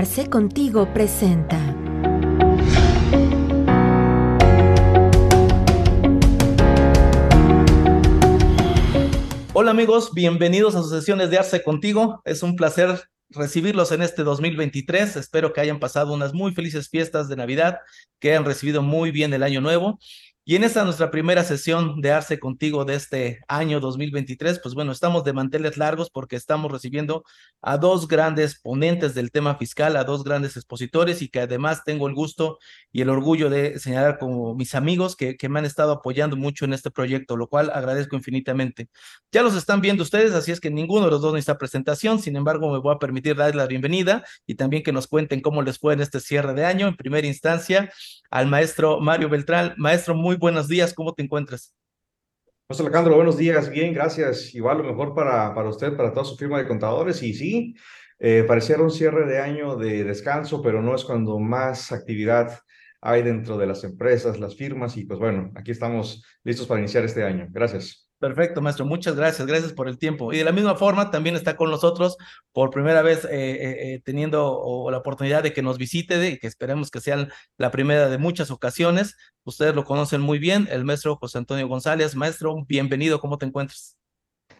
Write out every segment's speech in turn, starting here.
Arce Contigo presenta. Hola amigos, bienvenidos a sus sesiones de Arce Contigo. Es un placer recibirlos en este 2023. Espero que hayan pasado unas muy felices fiestas de Navidad, que hayan recibido muy bien el año nuevo y en esta nuestra primera sesión de Arce Contigo de este año 2023, pues bueno, estamos de manteles largos porque estamos recibiendo a dos grandes ponentes del tema fiscal, a dos grandes expositores y que además tengo el gusto y el orgullo de señalar como mis amigos que, que me han estado apoyando mucho en este proyecto, lo cual agradezco infinitamente. Ya los están viendo ustedes, así es que ninguno de los dos necesita presentación, sin embargo me voy a permitir darles la bienvenida y también que nos cuenten cómo les fue en este cierre de año. En primera instancia, al maestro Mario Beltrán. Maestro, muy buenos días, ¿cómo te encuentras? José Alejandro, buenos días, bien, gracias. Igual lo mejor para, para usted, para toda su firma de contadores. Y sí, eh, pareciera un cierre de año de descanso, pero no es cuando más actividad hay dentro de las empresas, las firmas. Y pues bueno, aquí estamos listos para iniciar este año. Gracias. Perfecto, maestro. Muchas gracias. Gracias por el tiempo. Y de la misma forma, también está con nosotros por primera vez eh, eh, eh teniendo la oportunidad de que nos visite y que esperemos que sea la primera de muchas ocasiones. Ustedes lo conocen muy bien, el maestro José Antonio González. Maestro, bienvenido. ¿Cómo te encuentras?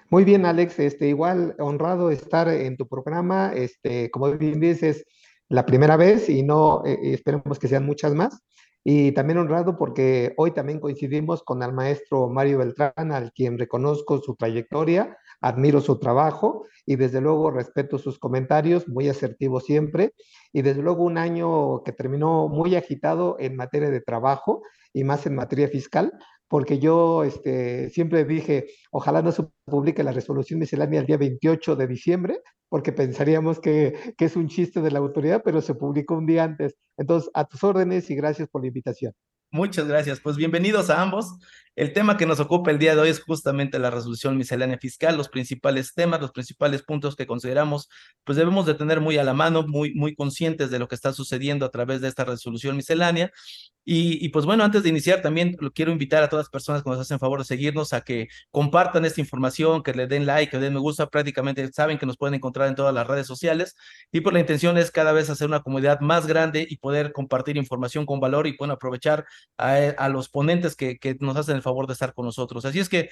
Muy bien, Alex. Este, igual honrado estar en tu programa. Este, como bien dices, la primera vez y no esperemos que sean muchas más. Y también honrado porque hoy también coincidimos con el maestro Mario Beltrán, al quien reconozco su trayectoria, admiro su trabajo y desde luego respeto sus comentarios, muy asertivos siempre. Y desde luego un año que terminó muy agitado en materia de trabajo y más en materia fiscal, porque yo este, siempre dije, ojalá no se publique la resolución miscelánea el día 28 de diciembre, porque pensaríamos que, que, es un chiste de la autoridad, pero se publicó un día antes. Entonces, a tus órdenes y gracias por la invitación. Muchas gracias. Pues bienvenidos a ambos. El tema que nos ocupa el día de hoy es justamente la resolución miscelánea fiscal, los principales temas, los principales puntos que consideramos, pues debemos de tener muy a la mano, muy, muy conscientes de lo que está sucediendo a través de esta resolución miscelánea. Y, y, pues bueno, antes de iniciar, también lo quiero invitar a todas las personas que nos hacen favor de seguirnos a que compartan esta información, que le den like, que le den me gusta. Prácticamente saben que nos pueden encontrar en todas las redes sociales. Y pues la intención es cada vez hacer una comunidad más grande y poder compartir información con valor y bueno, aprovechar a, a los ponentes que, que nos hacen el favor de estar con nosotros. Así es que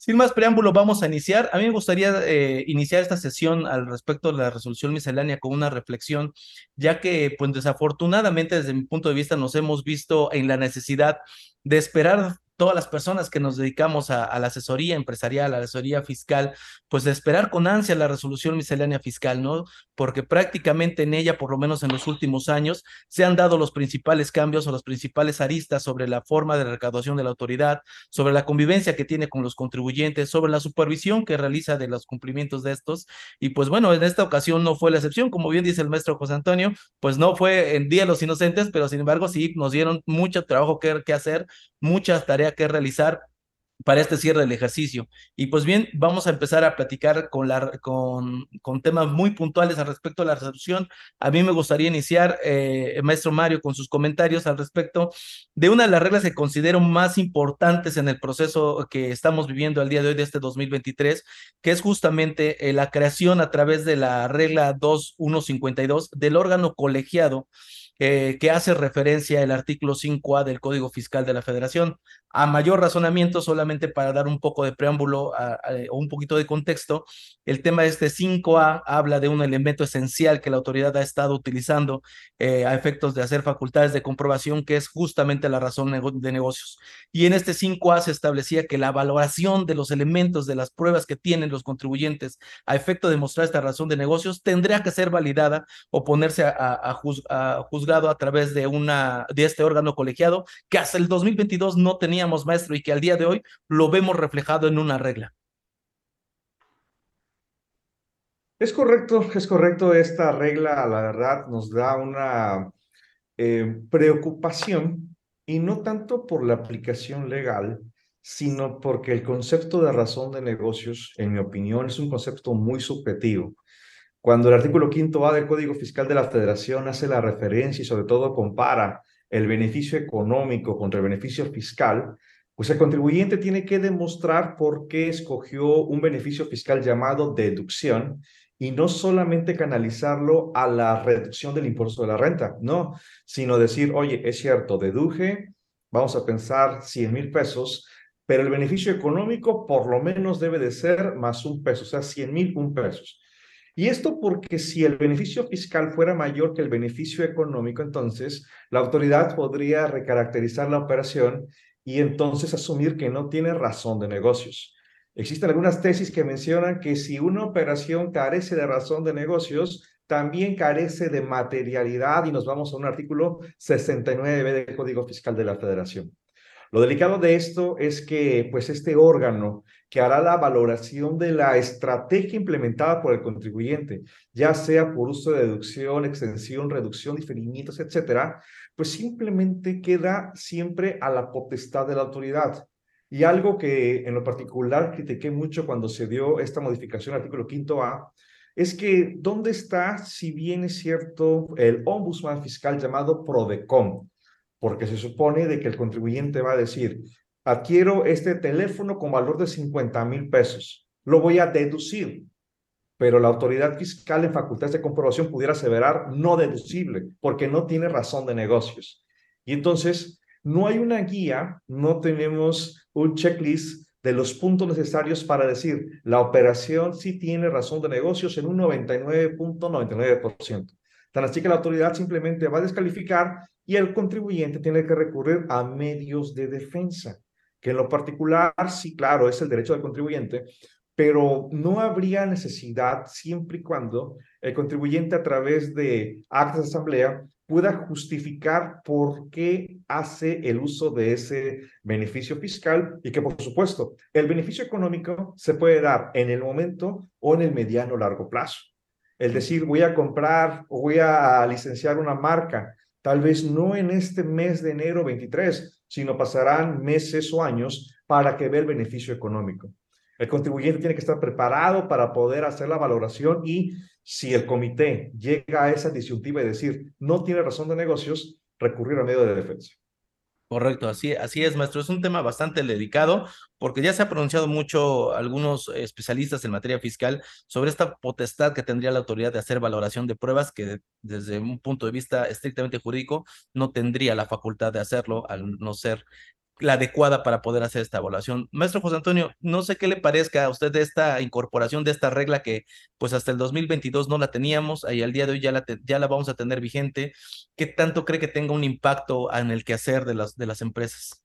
sin más preámbulo, vamos a iniciar. A mí me gustaría eh, iniciar esta sesión al respecto de la resolución miscelánea con una reflexión, ya que, pues desafortunadamente, desde mi punto de vista, nos hemos visto en la necesidad de esperar todas las personas que nos dedicamos a, la asesoría empresarial, a la asesoría fiscal, pues de esperar con ansia la resolución miscelánea fiscal, ¿no? Porque prácticamente en ella, por lo menos en los últimos años, se han dado los principales cambios o las principales aristas sobre la forma de recaudación de la autoridad, sobre la convivencia que tiene con los contribuyentes, sobre la supervisión que realiza de los cumplimientos de estos. Y pues bueno, en esta ocasión no fue la excepción, como bien dice el maestro José Antonio, pues no fue en Día de los Inocentes, pero sin embargo sí nos dieron mucho trabajo que hacer, muchas tareas que realizar para este cierre del ejercicio. Y pues bien, vamos a empezar a platicar con, la, con, con temas muy puntuales al respecto de la resolución. A mí me gustaría iniciar, eh, maestro Mario, con sus comentarios al respecto de una de las reglas que considero más importantes en el proceso que estamos viviendo al día de hoy de este 2023, que es justamente eh, la creación a través de la regla 2152 del órgano colegiado eh, que hace referencia al artículo 5A del Código Fiscal de la Federación. A mayor razonamiento, solamente para dar un poco de preámbulo o un poquito de contexto, el tema de este 5A habla de un elemento esencial que la autoridad ha estado utilizando eh, a efectos de hacer facultades de comprobación, que es justamente la razón de negocios. Y en este 5A se establecía que la valoración de los elementos de las pruebas que tienen los contribuyentes a efecto de mostrar esta razón de negocios tendría que ser validada o ponerse a, a, a juzgado a través de, una, de este órgano colegiado que hasta el 2022 no teníamos maestro y que al día de hoy lo vemos reflejado en una regla. Es correcto, es correcto. Esta regla, la verdad, nos da una eh, preocupación y no tanto por la aplicación legal, sino porque el concepto de razón de negocios, en mi opinión, es un concepto muy subjetivo. Cuando el artículo quinto A del Código Fiscal de la Federación hace la referencia y sobre todo compara el beneficio económico contra el beneficio fiscal, pues el contribuyente tiene que demostrar por qué escogió un beneficio fiscal llamado deducción y no solamente canalizarlo a la reducción del impuesto de la renta, no, sino decir, oye, es cierto, deduje, vamos a pensar 100 mil pesos, pero el beneficio económico por lo menos debe de ser más un peso, o sea, 100 mil un pesos. Y esto porque si el beneficio fiscal fuera mayor que el beneficio económico, entonces la autoridad podría recaracterizar la operación y entonces asumir que no tiene razón de negocios. Existen algunas tesis que mencionan que si una operación carece de razón de negocios, también carece de materialidad y nos vamos a un artículo 69 del Código Fiscal de la Federación. Lo delicado de esto es que pues este órgano que hará la valoración de la estrategia implementada por el contribuyente, ya sea por uso de deducción, extensión, reducción, diferimientos, etcétera, pues simplemente queda siempre a la potestad de la autoridad. Y algo que en lo particular critiqué mucho cuando se dio esta modificación al artículo quinto A, es que ¿dónde está, si bien es cierto, el ombudsman fiscal llamado PRODECOM? Porque se supone de que el contribuyente va a decir, adquiero este teléfono con valor de 50 mil pesos, lo voy a deducir, pero la autoridad fiscal en facultades de comprobación pudiera aseverar no deducible, porque no tiene razón de negocios. Y entonces, no hay una guía, no tenemos un checklist de los puntos necesarios para decir la operación sí tiene razón de negocios en un 99.99%. Tan así que la autoridad simplemente va a descalificar y el contribuyente tiene que recurrir a medios de defensa, que en lo particular, sí, claro, es el derecho del contribuyente, pero no habría necesidad siempre y cuando el contribuyente a través de actas de asamblea pueda justificar por qué hace el uso de ese beneficio fiscal y que, por supuesto, el beneficio económico se puede dar en el momento o en el mediano o largo plazo. El decir, voy a comprar o voy a licenciar una marca, tal vez no en este mes de enero 23, sino pasarán meses o años para que vea el beneficio económico. El contribuyente tiene que estar preparado para poder hacer la valoración y si el comité llega a esa disyuntiva y decir no tiene razón de negocios, recurrir a medio de defensa. Correcto, así, así es, maestro. Es un tema bastante delicado porque ya se ha pronunciado mucho algunos especialistas en materia fiscal sobre esta potestad que tendría la autoridad de hacer valoración de pruebas que desde un punto de vista estrictamente jurídico no tendría la facultad de hacerlo al no ser la adecuada para poder hacer esta evaluación. Maestro José Antonio, no sé qué le parezca a usted de esta incorporación de esta regla que pues hasta el 2022 no la teníamos y al día de hoy ya la, ya la vamos a tener vigente. ¿Qué tanto cree que tenga un impacto en el quehacer de las, de las empresas?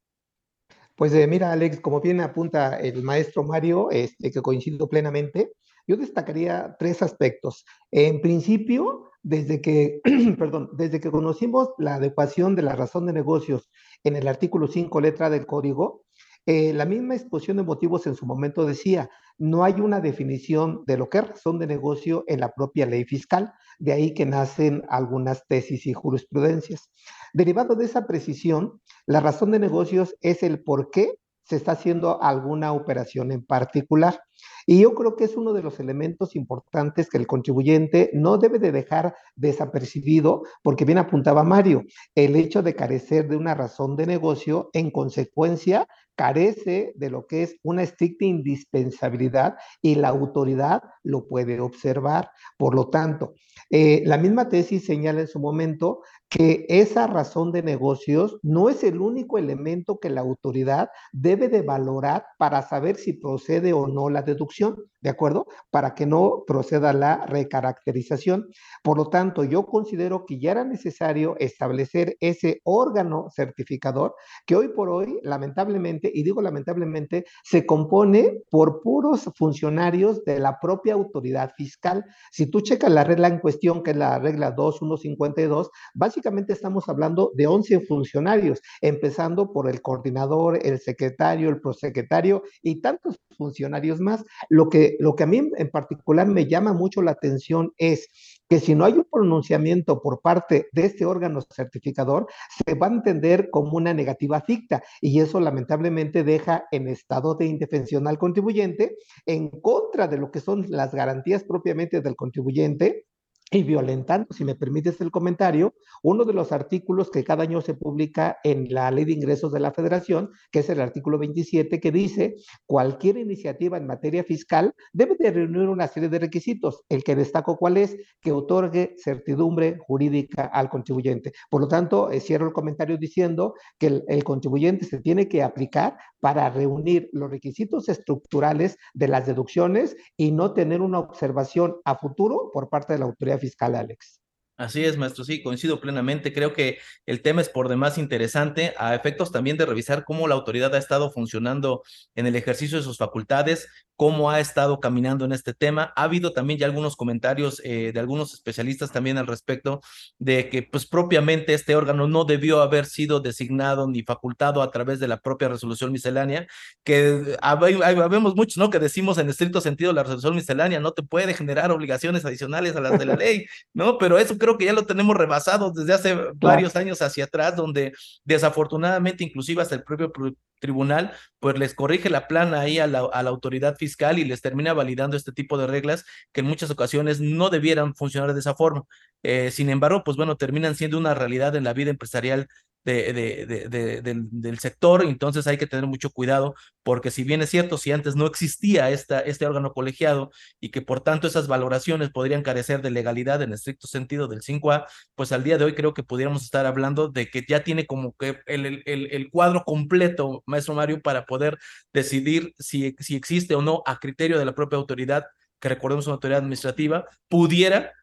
Pues eh, mira, Alex, como bien apunta el maestro Mario, este, que coincido plenamente, yo destacaría tres aspectos. En principio, desde que, perdón, desde que conocimos la adecuación de la razón de negocios en el artículo 5, letra del código, eh, la misma exposición de motivos en su momento decía, no hay una definición de lo que es razón de negocio en la propia ley fiscal, de ahí que nacen algunas tesis y jurisprudencias. Derivado de esa precisión, la razón de negocios es el por qué se está haciendo alguna operación en particular. Y yo creo que es uno de los elementos importantes que el contribuyente no debe de dejar desapercibido, porque bien apuntaba Mario, el hecho de carecer de una razón de negocio, en consecuencia, carece de lo que es una estricta indispensabilidad y la autoridad lo puede observar. Por lo tanto, eh, la misma tesis señala en su momento que esa razón de negocios no es el único elemento que la autoridad debe de valorar para saber si procede o no la deducción, ¿de acuerdo? Para que no proceda la recaracterización. Por lo tanto, yo considero que ya era necesario establecer ese órgano certificador que hoy por hoy, lamentablemente, y digo lamentablemente, se compone por puros funcionarios de la propia autoridad fiscal. Si tú checas la regla en cuestión, que es la regla 2152, básicamente estamos hablando de 11 funcionarios, empezando por el coordinador, el secretario, el prosecretario y tantos funcionarios más. Lo que, lo que a mí en particular me llama mucho la atención es que si no hay un pronunciamiento por parte de este órgano certificador, se va a entender como una negativa ficta y eso lamentablemente deja en estado de indefensión al contribuyente en contra de lo que son las garantías propiamente del contribuyente y violentando, si me permites el comentario, uno de los artículos que cada año se publica en la Ley de Ingresos de la Federación, que es el artículo 27, que dice cualquier iniciativa en materia fiscal debe de reunir una serie de requisitos. El que destaco cuál es, que otorgue certidumbre jurídica al contribuyente. Por lo tanto, eh, cierro el comentario diciendo que el, el contribuyente se tiene que aplicar para reunir los requisitos estructurales de las deducciones y no tener una observación a futuro por parte de la autoridad fiscal, Alex. Así es, maestro, sí, coincido plenamente. Creo que el tema es por demás interesante, a efectos también de revisar cómo la autoridad ha estado funcionando en el ejercicio de sus facultades, cómo ha estado caminando en este tema. Ha habido también ya algunos comentarios eh, de algunos especialistas también al respecto de que pues propiamente este órgano no debió haber sido designado ni facultado a través de la propia resolución miscelánea, que habemos muchos, ¿no? Que decimos en estricto sentido la resolución miscelánea no te puede generar obligaciones adicionales a las de la ley, ¿no? Pero eso creo que ya lo tenemos rebasado desde hace varios años hacia atrás, donde desafortunadamente inclusive hasta el propio tribunal, pues les corrige la plana ahí a la, autoridad fiscal y les termina validando este tipo de reglas que en muchas ocasiones no debieran funcionar de esa forma. Eh, sin embargo, pues bueno, terminan siendo una realidad en la vida empresarial de, de, de, del, sector, entonces hay que tener mucho cuidado, porque si bien es cierto, si antes no existía esta, este órgano colegiado y que por tanto esas valoraciones podrían carecer de legalidad en estricto sentido del 5A, pues al día de hoy creo que pudiéramos estar hablando de que ya tiene como que el, el, el cuadro completo, maestro Mario, para poder decidir si, si existe o no a criterio de la propia autoridad, que recordemos una autoridad administrativa, pudiera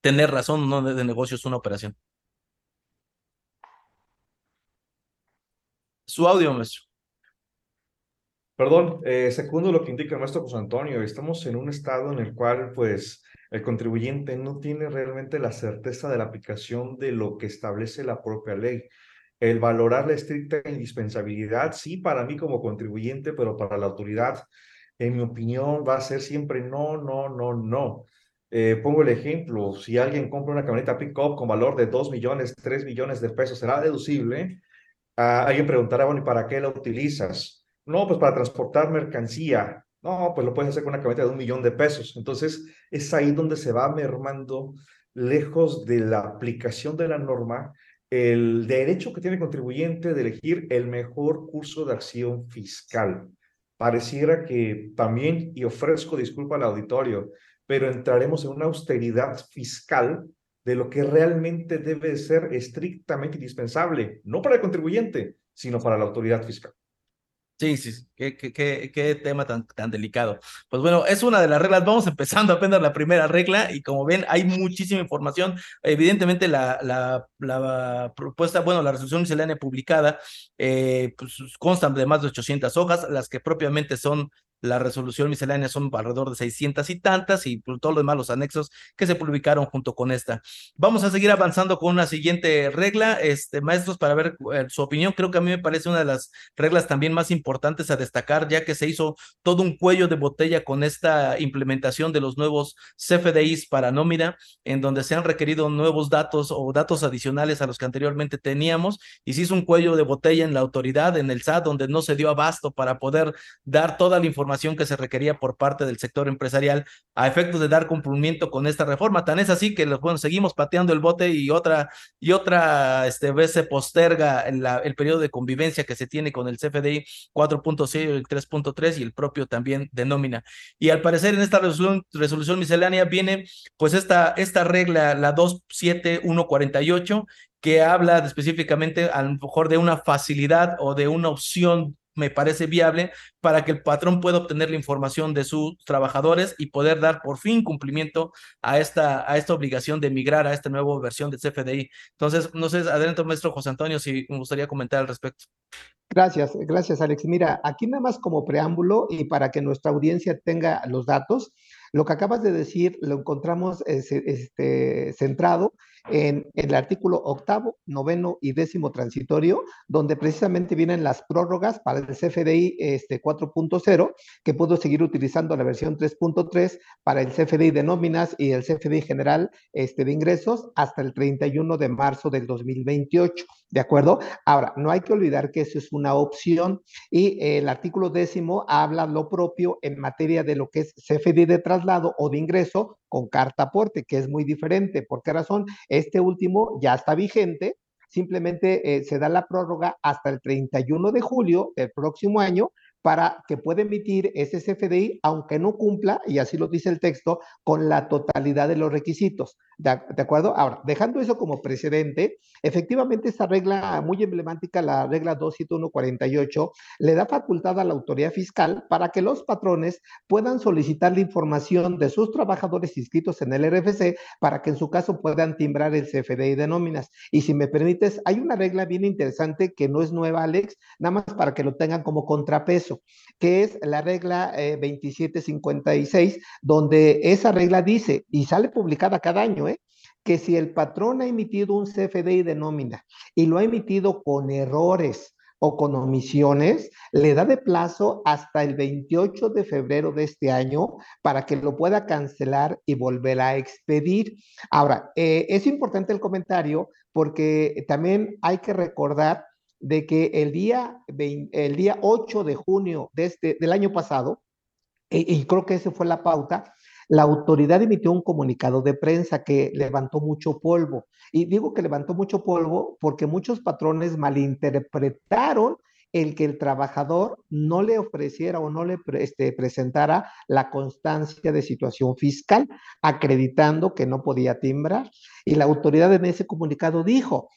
tener razón o no de negocios una operación. Su audio, maestro. Perdón, eh, segundo lo que indica el maestro José Antonio, estamos en un estado en el cual, pues, el contribuyente no tiene realmente la certeza de la aplicación de lo que establece la propia ley. El valorar la estricta indispensabilidad, sí, para mí como contribuyente, pero para la autoridad, en mi opinión, va a ser siempre no, no, no, no. Eh, pongo el ejemplo, si alguien compra una camioneta pick-up con valor de 2 millones, 3 millones de pesos, ¿será deducible? Alguien preguntará, bueno, ¿y para qué la utilizas? No, pues para transportar mercancía. No, pues lo puedes hacer con una camioneta de un millón de pesos. Entonces, es ahí donde se va mermando, lejos de la aplicación de la norma, el derecho que tiene el contribuyente de elegir el mejor curso de acción fiscal. Pareciera que también, y ofrezco disculpa al auditorio, pero entraremos en una austeridad fiscal de lo que realmente debe ser estrictamente indispensable, no para el contribuyente, sino para la autoridad fiscal. Sí, sí, qué, qué, qué, tema tan, tan delicado. Pues bueno, es una de las reglas. Vamos empezando apenas la primera regla y como ven, hay muchísima información. Evidentemente, la, la, la propuesta, bueno, la resolución miscelánea publicada, eh, pues constan de más de 800 hojas, las que propiamente son la resolución miscelánea son alrededor de 600 y tantas y por todo lo demás los anexos que se publicaron junto con esta. Vamos a seguir avanzando con una siguiente regla, este, maestros, para ver eh, su opinión. Creo que a mí me parece una de las reglas también más importantes a destacar, ya que se hizo todo un cuello de botella con esta implementación de los nuevos CFDIs para nómina, en donde se han requerido nuevos datos o datos adicionales a los que anteriormente teníamos, y se hizo un cuello de botella en la autoridad, en el SAT, donde no se dio abasto para poder dar toda la información que se requería por parte del sector empresarial a efectos de dar cumplimiento con esta reforma. Tan es así que bueno, seguimos pateando el bote y otra, y otra este, vez se posterga la, el periodo de convivencia que se tiene con el CFDI 4.6 y el 3.3 y el propio también de nómina. Y al parecer en esta resolución, resolución miscelánea viene pues esta, esta regla, la 27148, que habla específicamente a lo mejor de una facilidad o de una opción me parece viable para que el patrón pueda obtener la información de sus trabajadores y poder dar por fin cumplimiento a esta, a esta obligación de migrar a esta nueva versión del CFDI. Entonces, no sé, adelante, maestro José Antonio, si me gustaría comentar al respecto. Gracias, gracias, Alex. Mira, aquí nada más como preámbulo y para que nuestra audiencia tenga los datos, lo que acabas de decir lo encontramos este, centrado en, el artículo octavo, noveno y décimo transitorio, donde precisamente vienen las prórrogas para el CFDI este, 4.0, que pudo seguir utilizando la versión 3.3 para el CFDI de nóminas y el CFDI general este, de ingresos hasta el 31 de marzo del 2028. ¿De acuerdo? Ahora, no hay que olvidar que eso es una opción y el artículo décimo habla lo propio en materia de lo que es CFD de traslado o de ingreso con carta aporte, que es muy diferente. ¿Por qué razón? Este último ya está vigente, simplemente eh, se da la prórroga hasta el 31 de julio del próximo año para que pueda emitir ese CFDI, aunque no cumpla, y así lo dice el texto, con la totalidad de los requisitos. ¿De, acuerdo? Ahora, dejando eso como precedente, efectivamente esta regla muy emblemática, la regla 27148, le da facultad a la autoridad fiscal para que los patrones puedan solicitar la información de sus trabajadores inscritos en el RFC para que en su caso puedan timbrar el CFDI de nóminas. Y si me permites, hay una regla bien interesante que no es nueva, Alex, nada más para que lo tengan como contrapeso, que es la regla 2756, eh, donde esa regla dice, y sale publicada cada año, que si el patrón ha emitido un CFDI de nómina y lo ha emitido con errores o con omisiones, le da de plazo hasta el 28 de febrero de este año para que lo pueda cancelar y volver a expedir. Ahora, eh, es importante el comentario porque también hay que recordar de que el día, el día 8 de junio de este, del año pasado, y creo que esa fue la pauta, la autoridad emitió un comunicado de prensa que levantó mucho polvo. Y digo que levantó mucho polvo porque muchos patrones malinterpretaron el que el trabajador no le ofreciera o no le este, presentara la constancia de situación fiscal, acreditando que no podía timbrar. Y la autoridad en ese comunicado dijo,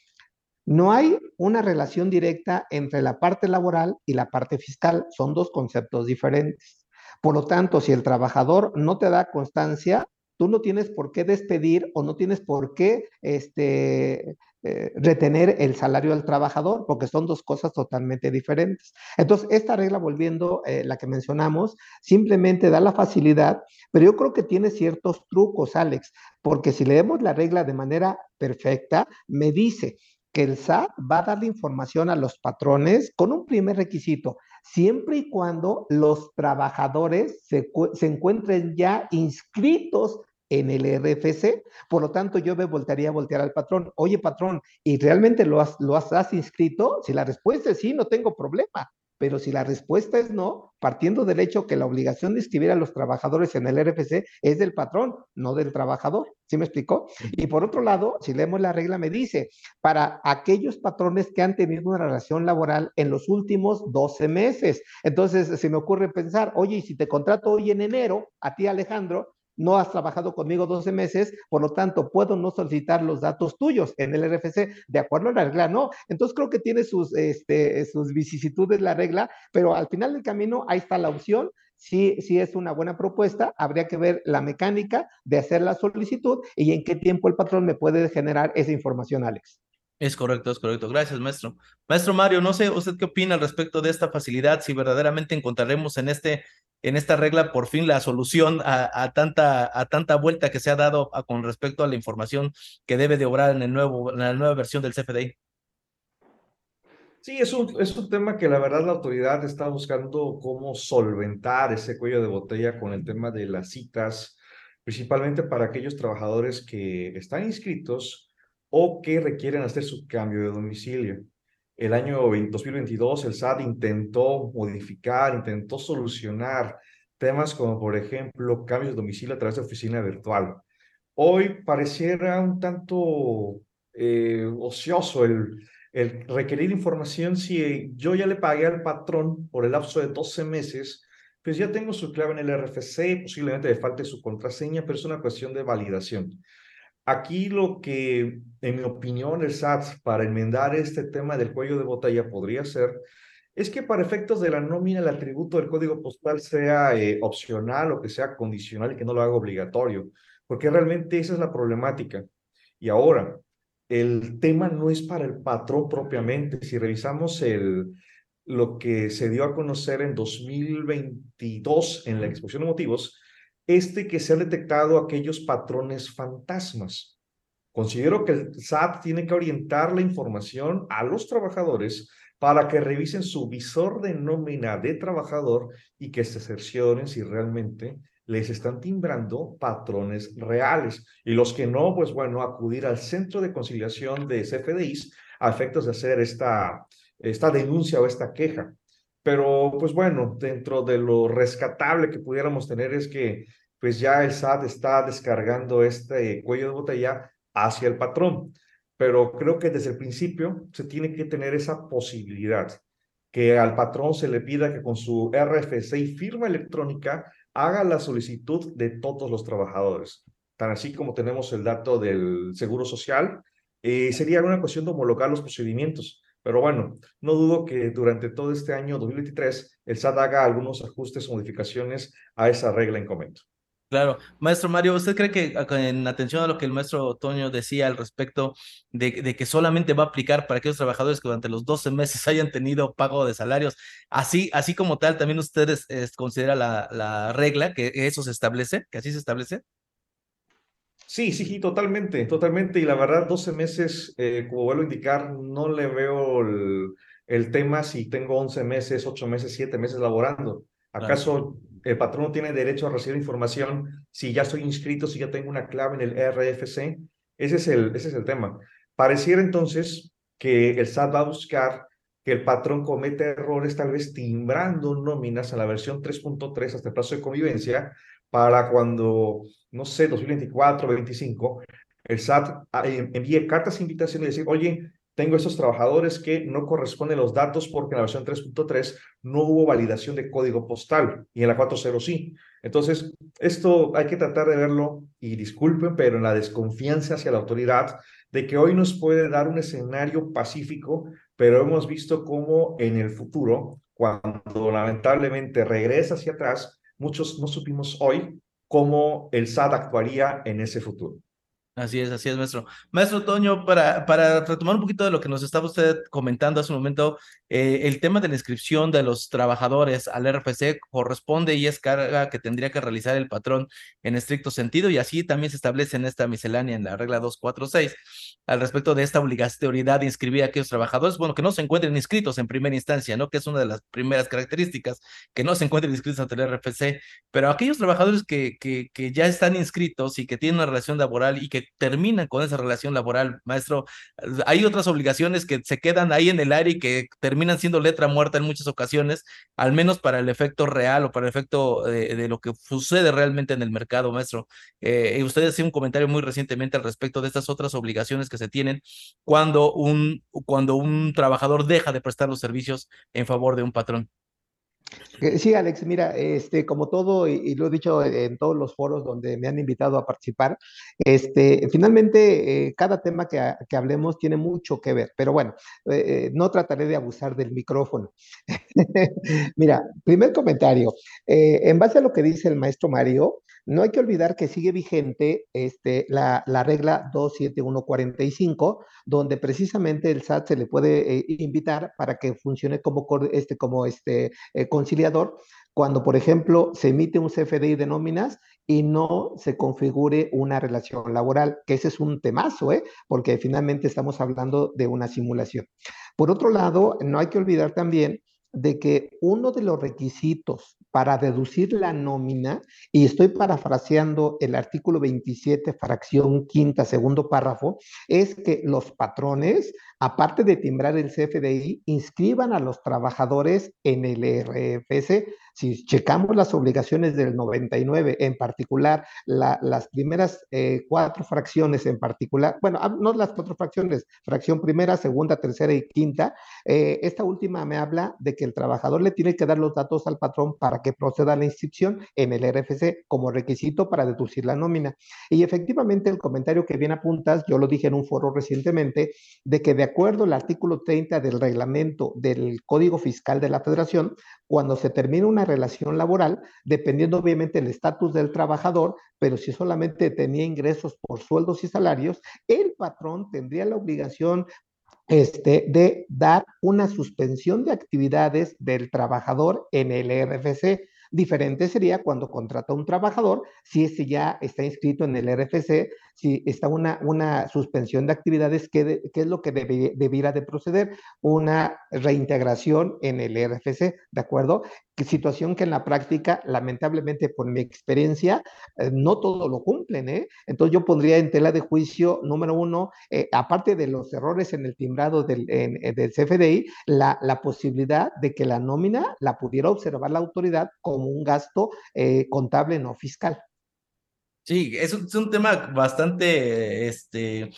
no hay una relación directa entre la parte laboral y la parte fiscal, son dos conceptos diferentes. Por lo tanto, si el trabajador no te da constancia, tú no tienes por qué despedir o no tienes por qué este, eh, retener el salario del trabajador, porque son dos cosas totalmente diferentes. Entonces, esta regla, volviendo eh, la que mencionamos, simplemente da la facilidad, pero yo creo que tiene ciertos trucos, Alex, porque si leemos la regla de manera perfecta, me dice que el SAT va a dar la información a los patrones con un primer requisito, siempre y cuando los trabajadores se, encuentren ya inscritos en el RFC. Por lo tanto, yo me voltearía a voltear al patrón. Oye, patrón, ¿y realmente lo has, lo has inscrito? Si la respuesta es sí, no tengo problema. Pero si la respuesta es no, partiendo del hecho que la obligación de inscribir a los trabajadores en el RFC es del patrón, no del trabajador. ¿Sí me explicó? Y por otro lado, si leemos la regla, me dice, para aquellos patrones que han tenido una relación laboral en los últimos 12 meses. Entonces, se me ocurre pensar, oye, y si te contrato hoy en enero, a ti Alejandro, no has trabajado conmigo 12 meses, por lo tanto, puedo no solicitar los datos tuyos en el RFC, de acuerdo a la regla, no. Entonces, creo que tiene sus, este, sus vicisitudes la regla, pero al final del camino, ahí está la opción. Si, si es una buena propuesta, habría que ver la mecánica de hacer la solicitud y en qué tiempo el patrón me puede generar esa información, Alex. Es correcto, es correcto. Gracias, maestro. Maestro Mario, no sé, ¿usted qué opina al respecto de esta facilidad? Si verdaderamente encontraremos en este en esta regla por fin la solución a, tanta, a tanta vuelta que se ha dado con respecto a la información que debe de obrar en, el nuevo, en la nueva versión del CFDI. Sí, es un, es un tema que la verdad la autoridad está buscando cómo solventar ese cuello de botella con el tema de las citas, principalmente para aquellos trabajadores que están inscritos o que requieren hacer su cambio de domicilio. El año 2022 el SAT intentó modificar, intentó solucionar temas como, por ejemplo, cambios de domicilio a través de oficina virtual. Hoy pareciera un tanto eh, ocioso el, el requerir información si yo ya le pagué al patrón por el lapso de 12 meses, pues ya tengo su clave en el RFC, posiblemente le falte su contraseña, pero es una cuestión de validación. Aquí lo que, en mi opinión, el SAT para enmendar este tema del cuello de botella podría ser, es que para efectos de la nómina el atributo del código postal sea eh, opcional o que sea condicional y que no lo haga obligatorio, porque realmente esa es la problemática. Y ahora, el tema no es para el patrón propiamente. Si revisamos el, lo que se dio a conocer en 2022 en la exposición de motivos, este que se han detectado aquellos patrones fantasmas. Considero que el SAT tiene que orientar la información a los trabajadores para que revisen su visor de nómina de trabajador y que se cercioren si realmente les están timbrando patrones reales. Y los que no, pues bueno, acudir al centro de conciliación de CFDIs a efectos de hacer esta, esta denuncia o esta queja. Pero pues bueno, dentro de lo rescatable que pudiéramos tener es que pues ya el SAT está descargando este cuello de botella hacia el patrón. Pero creo que desde el principio se tiene que tener esa posibilidad que al patrón se le pida que con su RFC y firma electrónica haga la solicitud de todos los trabajadores. Tan así como tenemos el dato del Seguro Social, eh, sería una cuestión de homologar los procedimientos. Pero bueno, no dudo que durante todo este año 2023 el SAT haga algunos ajustes o modificaciones a esa regla en comento. Claro. Maestro Mario, ¿usted cree que en atención a lo que el maestro Toño decía al respecto de, que solamente va a aplicar para aquellos trabajadores que durante los 12 meses hayan tenido pago de salarios, así, así como tal, también ustedes considera la, la regla que eso se establece, que así se establece? Sí, sí, sí, totalmente, totalmente. Y la verdad, 12 meses, eh, como vuelvo a indicar, no le veo el, el, tema si tengo 11 meses, 8 meses, 7 meses laborando. ¿Acaso el patrón tiene derecho a recibir información si ya estoy inscrito, si ya tengo una clave en el RFC? Ese es el, ese es el tema. Pareciera entonces que el SAT va a buscar que el patrón cometa errores, tal vez timbrando nóminas a la versión 3.3 hasta el plazo de convivencia, para cuando, no sé, 2024, 2025, el SAT ah, envíe cartas de invitación y decir, oye, tengo esos trabajadores que no corresponden los datos porque en la versión 3.3 no hubo validación de código postal y en la 4.0 sí. Entonces, esto hay que tratar de verlo y disculpen, pero en la desconfianza hacia la autoridad de que hoy nos puede dar un escenario pacífico, pero hemos visto cómo en el futuro, cuando lamentablemente regresa hacia atrás, muchos no supimos hoy cómo el SAT actuaría en ese futuro. Así es, así es, maestro. Maestro Toño, para, para retomar un poquito de lo que nos estaba usted comentando hace un momento, eh, el tema de la inscripción de los trabajadores al RFC corresponde y es carga que tendría que realizar el patrón en estricto sentido y así también se establece en esta miscelánea, en la regla 246, al respecto de esta obligatoriedad de inscribir a aquellos trabajadores, bueno, que no se encuentren inscritos en primera instancia, ¿no? Que es una de las primeras características, que no se encuentren inscritos ante el RFC, pero aquellos trabajadores que, que, que ya están inscritos y que tienen una relación laboral y que terminan con esa relación laboral, maestro. Hay otras obligaciones que se quedan ahí en el aire y que terminan siendo letra muerta en muchas ocasiones, al menos para el efecto real o para el efecto de, lo que sucede realmente en el mercado, maestro. Eh, usted hacía un comentario muy recientemente al respecto de estas otras obligaciones que se tienen cuando un, cuando un trabajador deja de prestar los servicios en favor de un patrón. Sí, Alex, mira, este, como todo, y, lo he dicho en todos los foros donde me han invitado a participar, este, finalmente eh, cada tema que, hablemos tiene mucho que ver, pero bueno, eh, eh, no trataré de abusar del micrófono. mira, primer comentario, en base a lo que dice el maestro Mario, no hay que olvidar que sigue vigente este, la, la regla 27145, donde precisamente el SAT se le puede eh, invitar para que funcione como, este, como este, eh, conciliador cuando, por ejemplo, se emite un CFDI de nóminas y no se configure una relación laboral, que ese es un temazo, ¿eh? porque finalmente estamos hablando de una simulación. Por otro lado, no hay que olvidar también de que uno de los requisitos para deducir la nómina, y estoy parafraseando el artículo 27, fracción quinta, segundo párrafo, es que los patrones, aparte de timbrar el CFDI, inscriban a los trabajadores en el RFC si checamos las obligaciones del 99, en particular las primeras eh, cuatro fracciones en particular, bueno, no las cuatro fracciones, fracción primera, segunda, tercera y quinta, eh, esta última me habla de que el trabajador le tiene que dar los datos al patrón para que proceda a la inscripción en el RFC como requisito para deducir la nómina. Y efectivamente el comentario que bien apuntas, yo lo dije en un foro recientemente, de que de acuerdo al artículo 30 del reglamento del Código Fiscal de la Federación, cuando se termina una relación laboral, dependiendo obviamente del estatus del trabajador, pero si solamente tenía ingresos por sueldos y salarios, el patrón tendría la obligación este, de dar una suspensión de actividades del trabajador en el RFC. Diferente sería cuando contrata a un trabajador, si ese ya está inscrito en el RFC, si está una, una suspensión de actividades, ¿qué, es lo que debiera de proceder? Una reintegración en el RFC, ¿de acuerdo? Situación que en la práctica, lamentablemente por mi experiencia, eh, no todo lo cumplen. ¿eh? Entonces yo pondría en tela de juicio, número uno, eh, aparte de los errores en el timbrado del, del CFDI, la, la, posibilidad de que la nómina la pudiera observar la autoridad como un gasto contable no fiscal. Sí, es un, es un tema bastante, este,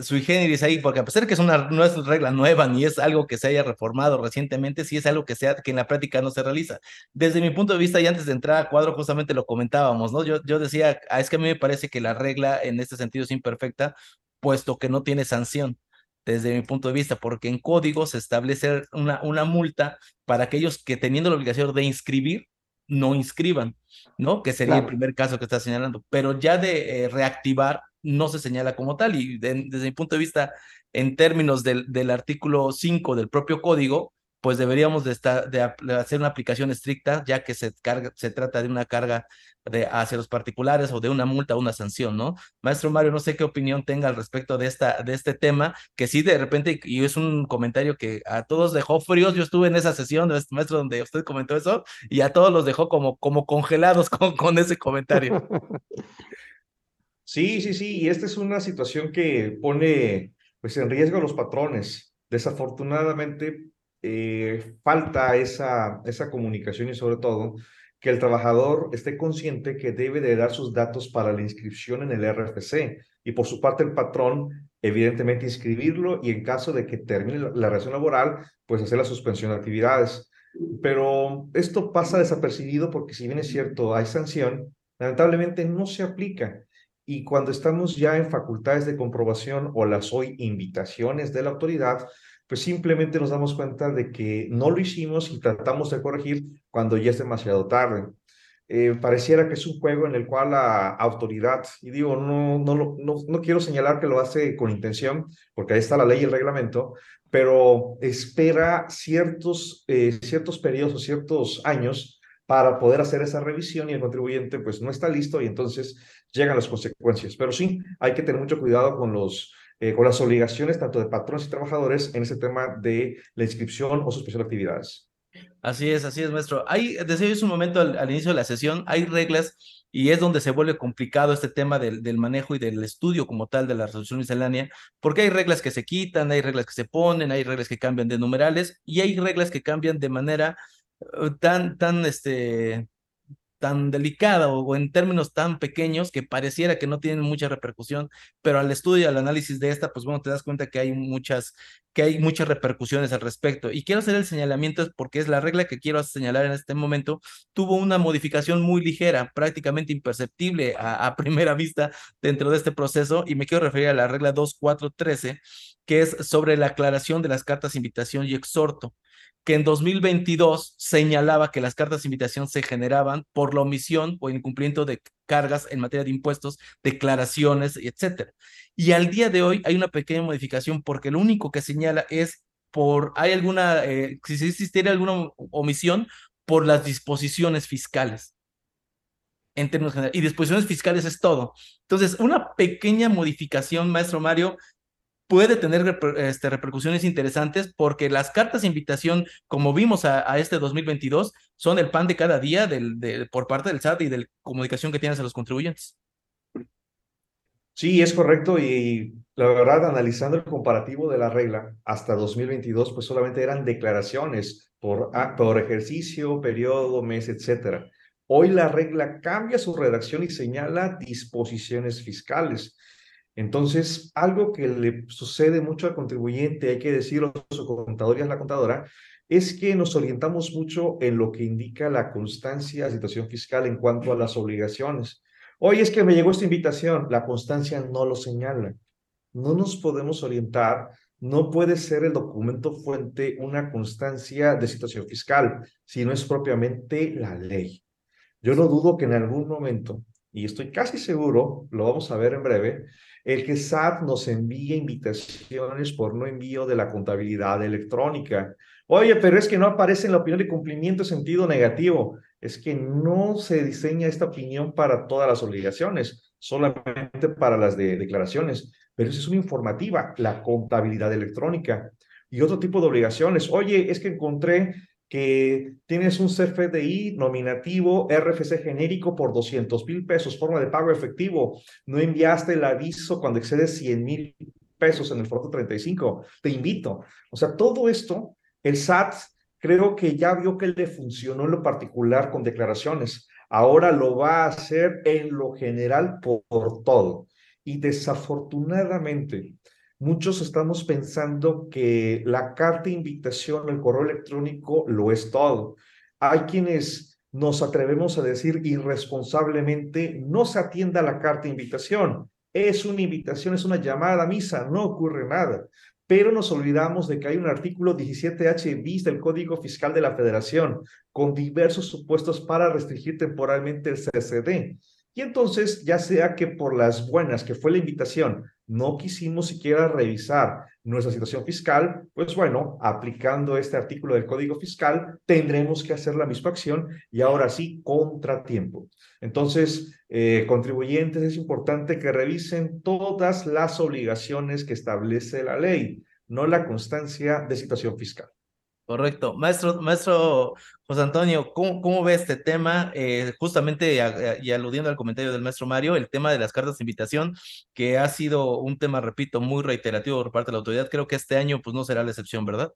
sui generis ahí, porque a pesar de que es una, no es regla nueva ni es algo que se haya reformado recientemente, sí es algo que, sea, que en la práctica no se realiza. Desde mi punto de vista, y antes de entrar a cuadro, justamente lo comentábamos, ¿no? Yo, yo decía, ah, es que a mí me parece que la regla en este sentido es imperfecta, puesto que no tiene sanción desde mi punto de vista, porque en código se establece una, una multa para aquellos que teniendo la obligación de inscribir, no inscriban, ¿no? Que sería el primer caso que está señalando, pero ya de eh, reactivar no se señala como tal y desde mi punto de vista, en términos del, del artículo 5 del propio código, pues deberíamos de, estar, de, hacer una aplicación estricta, ya que se, carga, se trata de una carga de, hacia los particulares o de una multa o una sanción, ¿no? Maestro Mario, no sé qué opinión tenga al respecto de, esta, de este tema, que sí de repente, y es un comentario que a todos dejó fríos, yo estuve en esa sesión, maestro, donde usted comentó eso, y a todos los dejó como, como congelados con, con ese comentario. Sí, sí, sí, y esta es una situación que pone pues en riesgo a los patrones. Desafortunadamente eh, falta esa, esa comunicación y sobre todo que el trabajador esté consciente que debe de dar sus datos para la inscripción en el RFC y por su parte el patrón evidentemente inscribirlo y en caso de que termine la, la relación laboral pues hacer la suspensión de actividades. Pero esto pasa desapercibido porque si bien es cierto hay sanción, lamentablemente no se aplica y cuando estamos ya en facultades de comprobación o las hoy invitaciones de la autoridad, pues simplemente nos damos cuenta de que no lo hicimos y tratamos de corregir cuando ya es demasiado tarde. Eh, pareciera que es un juego en el cual la autoridad, y digo, no, no, no, no quiero señalar que lo hace con intención, porque ahí está la ley y el reglamento, pero espera ciertos, eh, ciertos periodos, ciertos años para poder hacer esa revisión y el contribuyente pues no está listo y entonces llegan las consecuencias. Pero sí, hay que tener mucho cuidado con, los, eh, con las obligaciones tanto de patrones y trabajadores en ese tema de la inscripción o suspensión de actividades. Así es, así es, maestro. Hay, decía un momento al, inicio de la sesión, hay reglas y es donde se vuelve complicado este tema del, del, manejo y del estudio como tal de la resolución miscelánea, porque hay reglas que se quitan, hay reglas que se ponen, hay reglas que cambian de numerales y hay reglas que cambian de manera tan, tan, este, tan delicada o, en términos tan pequeños que pareciera que no tienen mucha repercusión, pero al estudio y al análisis de esta, pues bueno, te das cuenta que hay muchas, que hay muchas repercusiones al respecto. Y quiero hacer el señalamiento porque es la regla que quiero señalar en este momento, tuvo una modificación muy ligera, prácticamente imperceptible a, a primera vista dentro de este proceso, y me quiero referir a la regla 2413, que es sobre la aclaración de las cartas invitación y exhorto que en 2022 señalaba que las cartas de invitación se generaban por la omisión o incumplimiento de cargas en materia de impuestos, declaraciones, etcétera. Y al día de hoy hay una pequeña modificación porque lo único que señala es por, hay alguna, eh, si existiera alguna omisión por las disposiciones fiscales en términos generales. Y disposiciones fiscales es todo. Entonces, una pequeña modificación, maestro Mario, puede tener este, repercusiones interesantes porque las cartas de invitación, como vimos a, a, este 2022, son el pan de cada día por parte del SAT y de la comunicación que tienes a los contribuyentes. Sí, es correcto y la verdad, analizando el comparativo de la regla hasta 2022, pues solamente eran declaraciones por, por ejercicio, periodo, mes, etcétera. Hoy la regla cambia su redacción y señala disposiciones fiscales. Entonces, algo que le sucede mucho al contribuyente, hay que decirlo a su contador y a la contadora, es que nos orientamos mucho en lo que indica la constancia de situación fiscal en cuanto a las obligaciones. Hoy es que me llegó esta invitación, la constancia no lo señala. No nos podemos orientar, no puede ser el documento fuente una constancia de situación fiscal, sino es propiamente la ley. Yo no dudo que en algún momento, y estoy casi seguro, lo vamos a ver en breve, el que SAT nos envíe invitaciones por no envío de la contabilidad electrónica. Oye, pero es que no aparece en la opinión de cumplimiento sentido negativo. Es que no se diseña esta opinión para todas las obligaciones, solamente para las de declaraciones. Pero eso es una informativa, la contabilidad electrónica. Y otro tipo de obligaciones. Oye, es que encontré que tienes un CFDI nominativo RFC genérico por 200 mil pesos, forma de pago efectivo, no enviaste el aviso cuando excede 100 mil pesos en el Forto 35, te invito. O sea, todo esto, el SAT creo que ya vio que le funcionó en lo particular con declaraciones. Ahora lo va a hacer en lo general por, por todo. Y desafortunadamente, muchos estamos pensando que la carta invitación, el correo electrónico, lo es todo. Hay quienes nos atrevemos a decir irresponsablemente, no se atienda la carta invitación. Es una invitación, es una llamada a misa, no ocurre nada. Pero nos olvidamos de que hay un artículo 17H bis del Código Fiscal de la Federación con diversos supuestos para restringir temporalmente el CCD. Y entonces, ya sea que por las buenas, que fue la invitación, no quisimos siquiera revisar nuestra situación fiscal, pues bueno, aplicando este artículo del Código Fiscal, tendremos que hacer la misma acción y ahora sí, contratiempo. Entonces, eh, contribuyentes, es importante que revisen todas las obligaciones que establece la ley, no la constancia de situación fiscal. Correcto. Maestro, maestro José Antonio, ¿cómo, ve este tema? Eh, justamente y aludiendo al comentario del maestro Mario, el tema de las cartas de invitación, que ha sido un tema, repito, muy reiterativo por parte de la autoridad. Creo que este año pues no será la excepción, ¿verdad?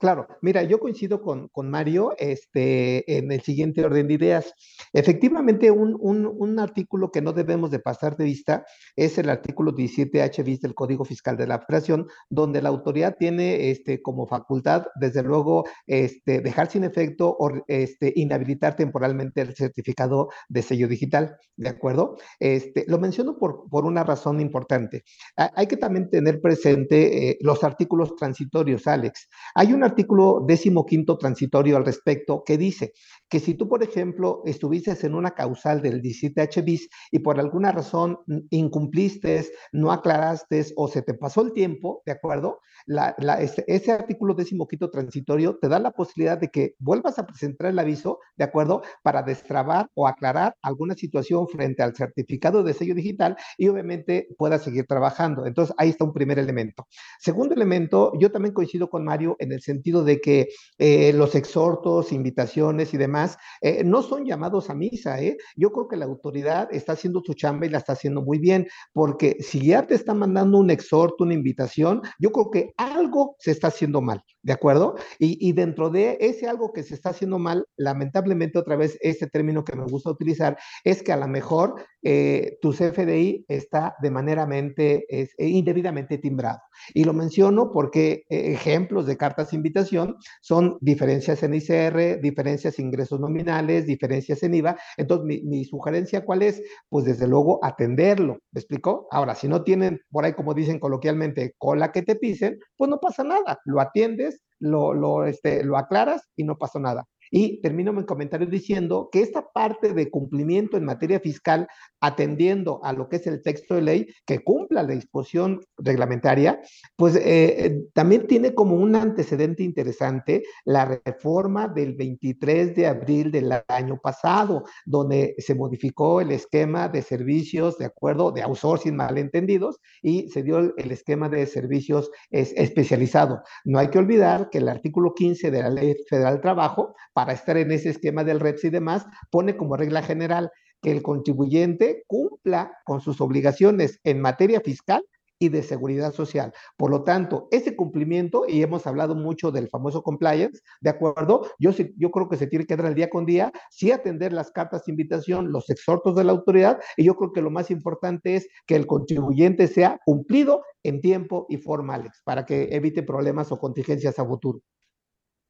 Claro, mira, yo coincido con, con Mario este, en el siguiente orden de ideas. Efectivamente, un, un, artículo que no debemos de pasar de vista es el artículo 17H bis del Código Fiscal de la Federación, donde la autoridad tiene este, como facultad, desde luego, este, dejar sin efecto o este, inhabilitar temporalmente el certificado de sello digital, ¿de acuerdo? Este, lo menciono por, por una razón importante. Hay que también tener presente eh, los artículos transitorios, Alex. Hay una artículo décimo quinto transitorio al respecto que dice que si tú, por ejemplo, estuviste en una causal del 17H bis y por alguna razón incumpliste, no aclaraste o se te pasó el tiempo, ¿de acuerdo? La, la, ese, ese, artículo décimo quinto transitorio te da la posibilidad de que vuelvas a presentar el aviso, ¿de acuerdo? Para destrabar o aclarar alguna situación frente al certificado de sello digital y obviamente puedas seguir trabajando. Entonces, ahí está un primer elemento. Segundo elemento, yo también coincido con Mario en el sentido de que eh, los exhortos, invitaciones y demás eh, no son llamados a misa. ¿eh? Yo creo que la autoridad está haciendo su chamba y la está haciendo muy bien, porque si ya te está mandando un exhorto, una invitación, yo creo que algo se está haciendo mal, ¿de acuerdo? Y, y dentro de ese algo que se está haciendo mal, lamentablemente otra vez este término que me gusta utilizar es que a lo mejor eh, tu CFDI está de manera mente, es, indebidamente timbrado. Y lo menciono porque eh, ejemplos de cartas de invitación son diferencias en ICR, diferencias en ingresos nominales, diferencias en IVA. Entonces, mi, mi, sugerencia, ¿cuál es? Pues desde luego atenderlo. ¿Me explicó? Ahora, si no tienen por ahí, como dicen coloquialmente, cola que te pisen, pues no pasa nada. Lo atiendes, lo, lo, este, lo aclaras y no pasa nada. Y termino mi comentario diciendo que esta parte de cumplimiento en materia fiscal, atendiendo a lo que es el texto de ley, que cumpla la disposición reglamentaria, pues eh, también tiene como un antecedente interesante la reforma del 23 de abril del año pasado, donde se modificó el esquema de servicios de acuerdo de outsourcing malentendidos y se dio el, el esquema de servicios es, especializado. No hay que olvidar que el artículo 15 de la Ley Federal del Trabajo para estar en ese esquema del REPS y demás, pone como regla general que el contribuyente cumpla con sus obligaciones en materia fiscal y de seguridad social. Por lo tanto, ese cumplimiento, y hemos hablado mucho del famoso compliance, ¿de acuerdo? Yo, yo creo que se tiene que dar el día con día, sí atender las cartas de invitación, los exhortos de la autoridad, y yo creo que lo más importante es que el contribuyente sea cumplido en tiempo y forma, Alex, para que evite problemas o contingencias a futuro.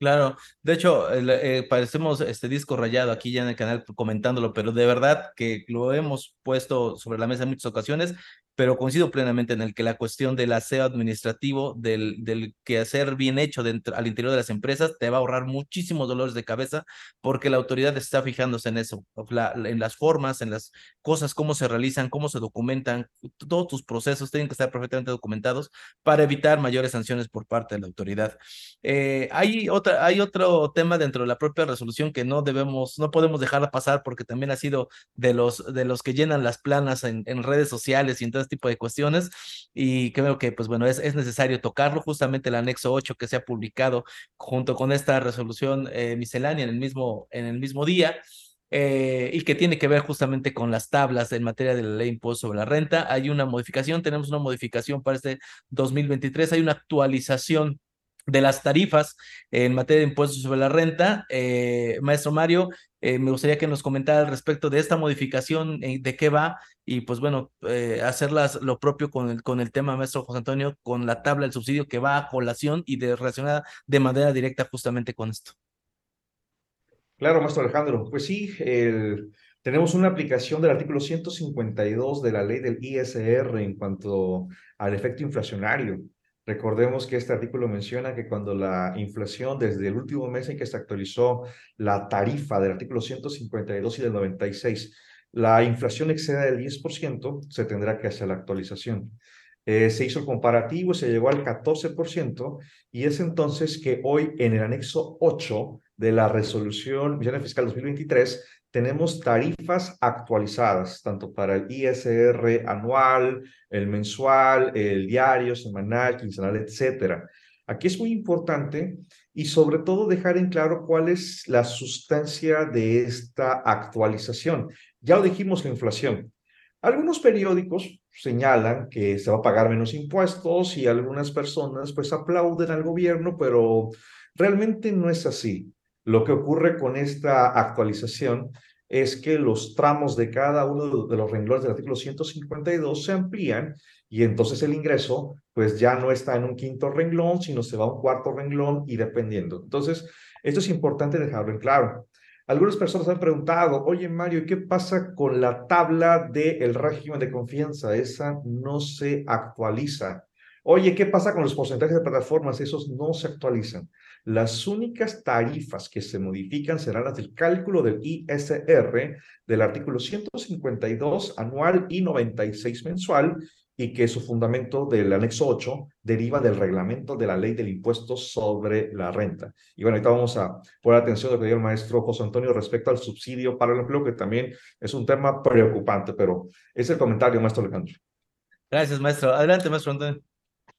Claro, de hecho, eh, parecemos este disco rayado aquí ya en el canal comentándolo, pero de verdad que lo hemos puesto sobre la mesa en muchas ocasiones pero coincido plenamente en el que la cuestión del aseo administrativo, del, del quehacer bien hecho dentro, al interior de las empresas, te va a ahorrar muchísimos dolores de cabeza porque la autoridad está fijándose en eso, en las formas, en las cosas, cómo se realizan, cómo se documentan, todos tus procesos tienen que estar perfectamente documentados para evitar mayores sanciones por parte de la autoridad. Eh, hay, otra, hay otro tema dentro de la propia resolución que no debemos, no podemos dejar pasar porque también ha sido de los, de los que llenan las planas en redes sociales y entonces tipo de cuestiones y creo que, pues bueno, es, es necesario tocarlo, justamente el anexo 8 que se ha publicado junto con esta resolución eh, miscelánea en el mismo, en el mismo día. Eh, y que tiene que ver justamente con las tablas en materia de la ley impuesto sobre la renta. Hay una modificación, tenemos una modificación para este 2023, hay una actualización de las tarifas en materia de impuestos sobre la renta. Eh, maestro Mario, eh, me gustaría que nos comentara al respecto de esta modificación, eh, de qué va, y pues bueno, hacerlas lo propio con el, con el tema, maestro José Antonio, con la tabla del subsidio que va a colación y de, relacionada de manera directa justamente con esto. Claro, maestro Alejandro. Pues sí, tenemos una aplicación del artículo 152 de la ley del ISR en cuanto al efecto inflacionario. Recordemos que este artículo menciona que cuando la inflación, desde el último mes en que se actualizó la tarifa del artículo 152 y del 96, la inflación exceda el 10%, se tendrá que hacer la actualización. Eh, se hizo el comparativo, se llegó al 14%, y es entonces que hoy en el anexo 8 de la resolución Misión Fiscal 2023 tenemos tarifas actualizadas, tanto para el ISR anual, el mensual, el diario, semanal, quincenal, etcétera. Aquí es muy importante y sobre todo dejar en claro cuál es la sustancia de esta actualización. Ya lo dijimos, la inflación. Algunos periódicos señalan que se va a pagar menos impuestos y algunas personas pues aplauden al gobierno, pero realmente no es así. Lo que ocurre con esta actualización es que los tramos de cada uno de los renglones del artículo 152 se amplían y entonces el ingreso pues ya no está en un quinto renglón, sino se va a un cuarto renglón y dependiendo. Entonces, esto es importante dejarlo en claro. Algunas personas han preguntado, oye Mario, ¿qué pasa con la tabla del régimen de confianza? Esa no se actualiza. Oye, ¿qué pasa con los porcentajes de plataformas? Esos no se actualizan. Las únicas tarifas que se modifican serán las del cálculo del ISR del artículo 152 anual y 96 mensual y que su fundamento del anexo 8 deriva del reglamento de la ley del impuesto sobre la renta. Y bueno, ahorita vamos a poner atención a lo que dijo el maestro José Antonio respecto al subsidio para el empleo, que también es un tema preocupante, pero es el comentario, maestro Alejandro. Gracias, maestro. Adelante, maestro Antonio.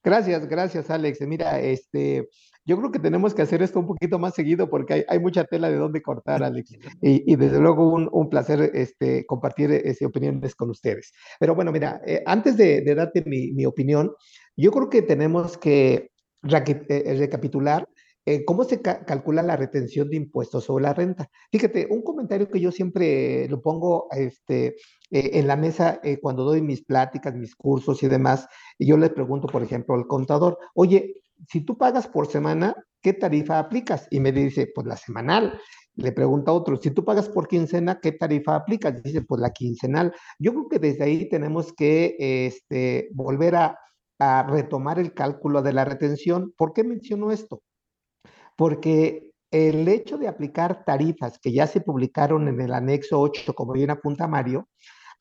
Gracias, gracias, Alex. Mira, este, yo creo que tenemos que hacer esto un poquito más seguido porque hay, hay mucha tela de dónde cortar, Alex. Y, y desde luego un, un, placer este, compartir ese opiniones con ustedes. Pero bueno, mira, eh, antes de, de darte mi, mi, opinión, yo creo que tenemos que eh, recapitular eh, ¿Cómo se ca calcula la retención de impuestos sobre la renta? Fíjate, un comentario que yo siempre lo pongo este, eh, en la mesa eh, cuando doy mis pláticas, mis cursos y demás, yo les pregunto, por ejemplo, al contador, oye, si tú pagas por semana, ¿qué tarifa aplicas? Y me dice, pues la semanal. Le pregunta a otro, si tú pagas por quincena, ¿qué tarifa aplicas? Dice, pues la quincenal. Yo creo que desde ahí tenemos que este, volver a, a retomar el cálculo de la retención. ¿Por qué menciono esto? porque el hecho de aplicar tarifas que ya se publicaron en el anexo 8, como bien apunta Mario,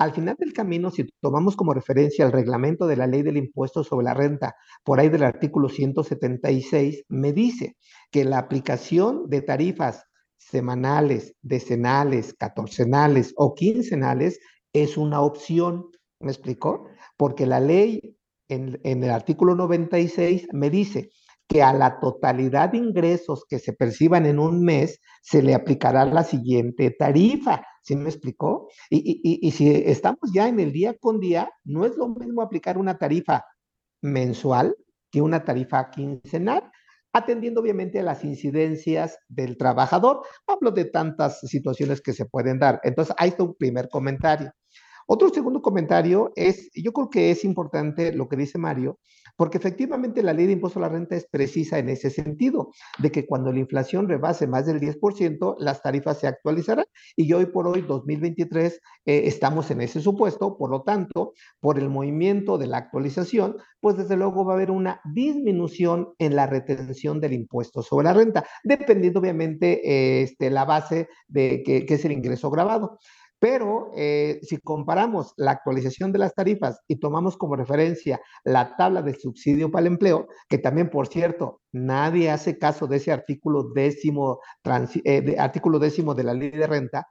al final del camino, si tomamos como referencia el reglamento de la ley del impuesto sobre la renta, por ahí del artículo 176, me dice que la aplicación de tarifas semanales, decenales, catorcenales o quincenales es una opción. ¿Me explicó? Porque la ley en, en el artículo 96 me dice que a la totalidad de ingresos que se perciban en un mes se le aplicará la siguiente tarifa. ¿Sí me explicó? Y, y, y, si estamos ya en el día con día, no es lo mismo aplicar una tarifa mensual que una tarifa quincenal, atendiendo obviamente a las incidencias del trabajador. Hablo de tantas situaciones que se pueden dar. Entonces, ahí está un primer comentario. Otro segundo comentario es, yo creo que es importante lo que dice Mario, porque efectivamente la ley de impuesto a la renta es precisa en ese sentido, de que cuando la inflación rebase más del 10%, las tarifas se actualizarán y hoy por hoy, 2023, eh, estamos en ese supuesto, por lo tanto, por el movimiento de la actualización, pues desde luego va a haber una disminución en la retención del impuesto sobre la renta, dependiendo obviamente eh, este, la base de que, que es el ingreso grabado. Pero eh, si comparamos la actualización de las tarifas y tomamos como referencia la tabla de subsidio para el empleo, que también, por cierto, nadie hace caso de ese artículo décimo, eh, de, artículo décimo de la ley de renta,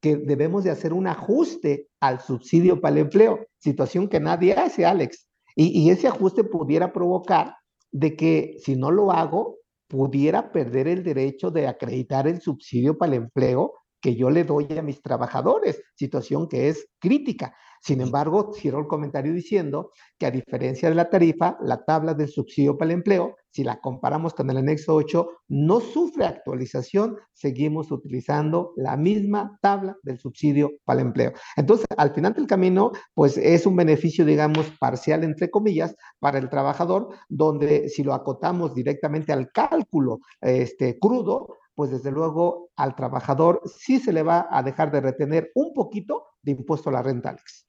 que debemos de hacer un ajuste al subsidio para el empleo, situación que nadie hace, Alex. Y, y ese ajuste pudiera provocar de que si no lo hago, pudiera perder el derecho de acreditar el subsidio para el empleo que yo le doy a mis trabajadores, situación que es crítica. Sin embargo, cierro el comentario diciendo que a diferencia de la tarifa, la tabla del subsidio para el empleo, si la comparamos con el anexo 8, no sufre actualización, seguimos utilizando la misma tabla del subsidio para el empleo. Entonces, al final del camino, pues es un beneficio, digamos, parcial, entre comillas, para el trabajador, donde si lo acotamos directamente al cálculo este, crudo, pues desde luego al trabajador sí se le va a dejar de retener un poquito de impuesto a la renta, Alex.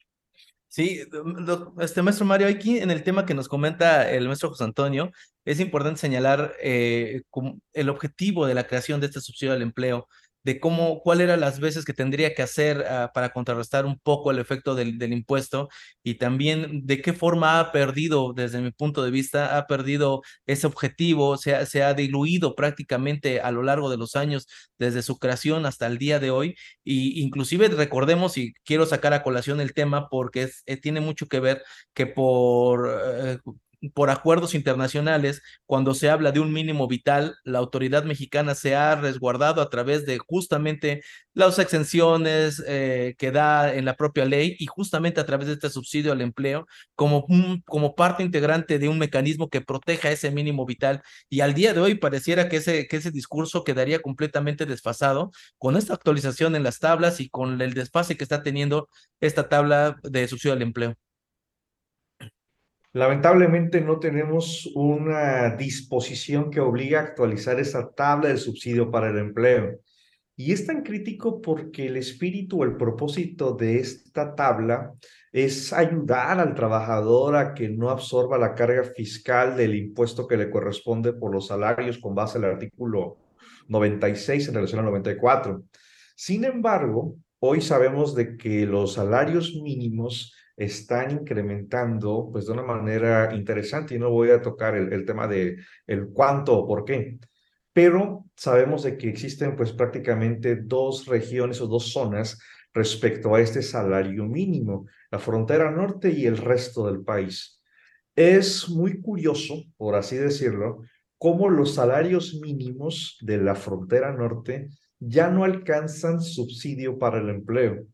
Sí, este maestro Mario, aquí en el tema que nos comenta el maestro José Antonio, es importante señalar eh, el objetivo de la creación de este subsidio al empleo de cómo, cuál eran las veces que tendría que hacer uh, para contrarrestar un poco el efecto del, del, impuesto y también de qué forma ha perdido, desde mi punto de vista, ha perdido ese objetivo, se ha, se ha diluido prácticamente a lo largo de los años, desde su creación hasta el día de hoy. Y inclusive recordemos, y quiero sacar a colación el tema porque eh, tiene mucho que ver que por... Eh, por acuerdos internacionales, cuando se habla de un mínimo vital, la autoridad mexicana se ha resguardado a través de justamente las exenciones eh, que da en la propia ley y justamente a través de este subsidio al empleo como, como parte integrante de un mecanismo que proteja ese mínimo vital. Y al día de hoy pareciera que ese, que ese discurso quedaría completamente desfasado con esta actualización en las tablas y con el desfase que está teniendo esta tabla de subsidio al empleo. Lamentablemente no tenemos una disposición que obliga a actualizar esa tabla del subsidio para el empleo. Y es tan crítico porque el espíritu o el propósito de esta tabla es ayudar al trabajador a que no absorba la carga fiscal del impuesto que le corresponde por los salarios con base al artículo 96 en relación al 94. Sin embargo, hoy sabemos de que los salarios mínimos están incrementando pues de una manera interesante y no voy a tocar el, tema de el cuánto o por qué, pero sabemos de que existen pues prácticamente dos regiones o dos zonas respecto a este salario mínimo, la frontera norte y el resto del país. Es muy curioso, por así decirlo, cómo los salarios mínimos de la frontera norte ya no alcanzan subsidio para el empleo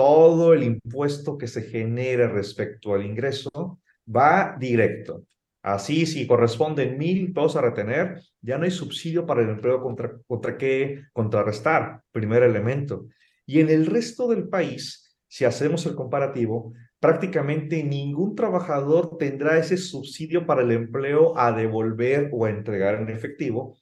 todo el impuesto que se genere respecto al ingreso va directo. Así, si corresponden mil pesos a retener, ya no hay subsidio para el empleo contra, contra qué contrarrestar, primer elemento. Y en el resto del país, si hacemos el comparativo, prácticamente ningún trabajador tendrá ese subsidio para el empleo a devolver o a entregar en efectivo,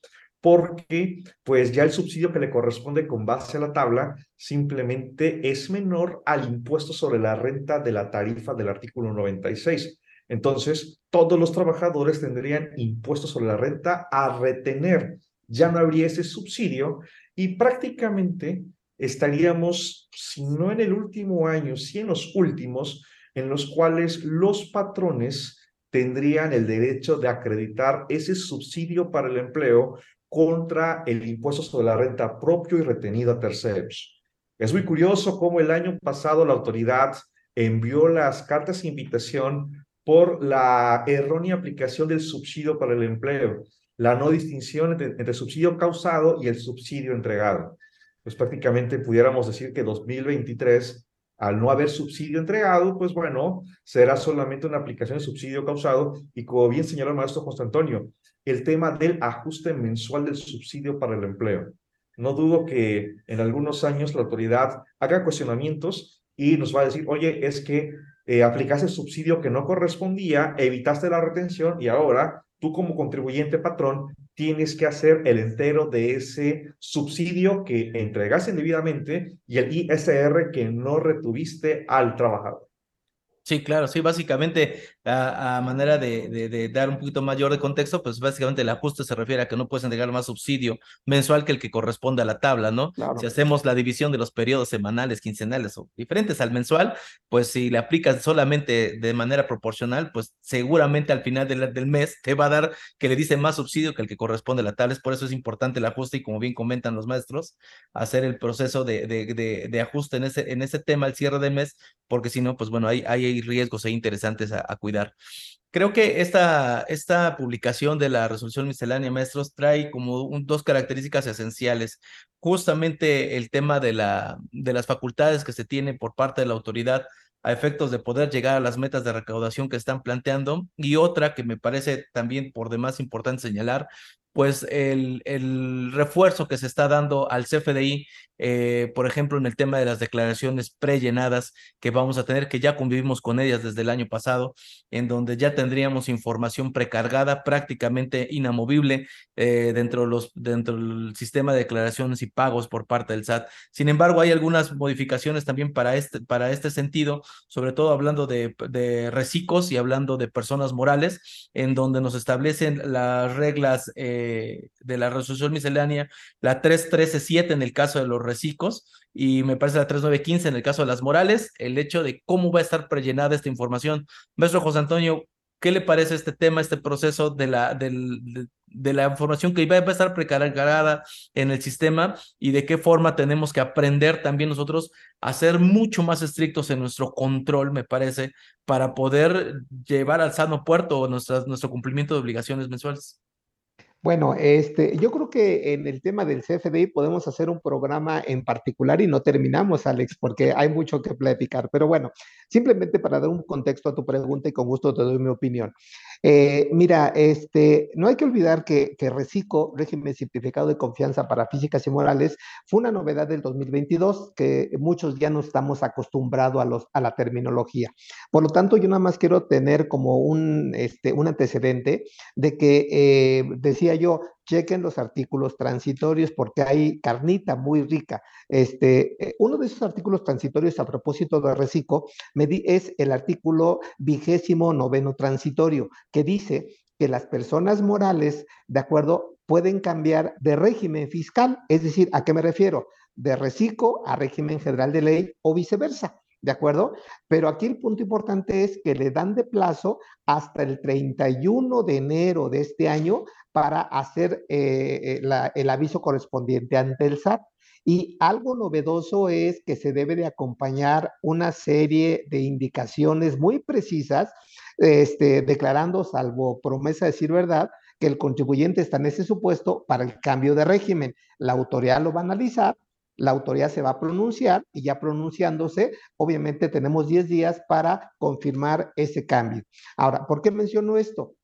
porque pues ya el subsidio que le corresponde con base a la tabla simplemente es menor al impuesto sobre la renta de la tarifa del artículo 96. Entonces, todos los trabajadores tendrían impuestos sobre la renta a retener. Ya no habría ese subsidio y prácticamente estaríamos, si no en el último año, si en los últimos, en los cuales los patrones tendrían el derecho de acreditar ese subsidio para el empleo contra el impuesto sobre la renta propio y retenido a terceros. Es muy curioso cómo el año pasado la autoridad envió las cartas de invitación por la errónea aplicación del subsidio para el empleo, la no distinción entre, entre subsidio causado y el subsidio entregado. Pues prácticamente pudiéramos decir que 2023 al no haber subsidio entregado, pues bueno, será solamente una aplicación de subsidio causado y como bien señaló el maestro José Antonio, el tema del ajuste mensual del subsidio para el empleo. No dudo que en algunos años la autoridad haga cuestionamientos y nos va a decir, oye, es que eh, aplicaste subsidio que no correspondía, evitaste la retención y ahora tú como contribuyente patrón tienes que hacer el entero de ese subsidio que entregaste indebidamente y el ISR que no retuviste al trabajador. Sí, claro, sí, básicamente a, manera de, de, dar un poquito mayor de contexto, pues básicamente el ajuste se refiere a que no puedes entregar más subsidio mensual que el que corresponde a la tabla, ¿no? Si hacemos la división de los periodos semanales, quincenales o diferentes al mensual, pues si le aplicas solamente de manera proporcional, pues seguramente al final del, del mes te va a dar que le dice más subsidio que el que corresponde a la tabla. Es por eso es importante el ajuste y como bien comentan los maestros, hacer el proceso de, de, de ajuste en ese, en ese tema al cierre de mes, porque si no, pues bueno, hay, hay riesgos e interesantes a, cuidar. Creo que esta, esta publicación de la resolución miscelánea, maestros, trae como dos características esenciales. Justamente el tema de, la, de las facultades que se tienen por parte de la autoridad a efectos de poder llegar a las metas de recaudación que están planteando. Y otra que me parece también por demás importante señalar, pues el, el refuerzo que se está dando al CFDI, eh, por ejemplo, en el tema de las declaraciones prellenadas que vamos a tener, que ya convivimos con ellas desde el año pasado, en donde ya tendríamos información precargada, prácticamente inamovible eh, dentro, los, dentro del sistema de declaraciones y pagos por parte del SAT. Sin embargo, hay algunas modificaciones también para este, para este sentido, sobre todo hablando de, de reciclos y hablando de personas morales, en donde nos establecen las reglas. Eh, de, la resolución miscelánea, la 3137 en el caso de los reciclos y me parece la 3915 en el caso de las morales, el hecho de cómo va a estar prellenada esta información. Maestro José Antonio, ¿qué le parece este tema, este proceso de la, de, la información que va a estar precargada en el sistema y de qué forma tenemos que aprender también nosotros a ser mucho más estrictos en nuestro control, me parece, para poder llevar al sano puerto nuestro cumplimiento de obligaciones mensuales? Bueno, este, yo creo que en el tema del CFDI podemos hacer un programa en particular y no terminamos, Alex, porque hay mucho que platicar. Pero bueno, simplemente para dar un contexto a tu pregunta y con gusto te doy mi opinión. Eh, mira, este, no hay que olvidar que, que RECICO, régimen simplificado de confianza para físicas y morales, fue una novedad del 2022 que muchos ya no estamos acostumbrados a, a la terminología. Por lo tanto, yo nada más quiero tener como un, este, un antecedente de que eh, decía yo, chequen los artículos transitorios porque hay carnita muy rica. Este, eh, uno de esos artículos transitorios a propósito de reciclo es el artículo vigésimo noveno transitorio, que dice que las personas morales, de acuerdo, pueden cambiar de régimen fiscal. Es decir, ¿a qué me refiero? De reciclo a régimen general de ley o viceversa. ¿De acuerdo? Pero aquí el punto importante es que le dan de plazo hasta el 31 de enero de este año para hacer eh, eh, el aviso correspondiente ante el SAT. Y algo novedoso es que se debe de acompañar una serie de indicaciones muy precisas, este, declarando, salvo promesa de decir verdad, que el contribuyente está en ese supuesto para el cambio de régimen. La autoridad lo va a analizar, la autoridad se va a pronunciar y ya pronunciándose, obviamente tenemos 10 días para confirmar ese cambio. Ahora, ¿por qué menciono esto?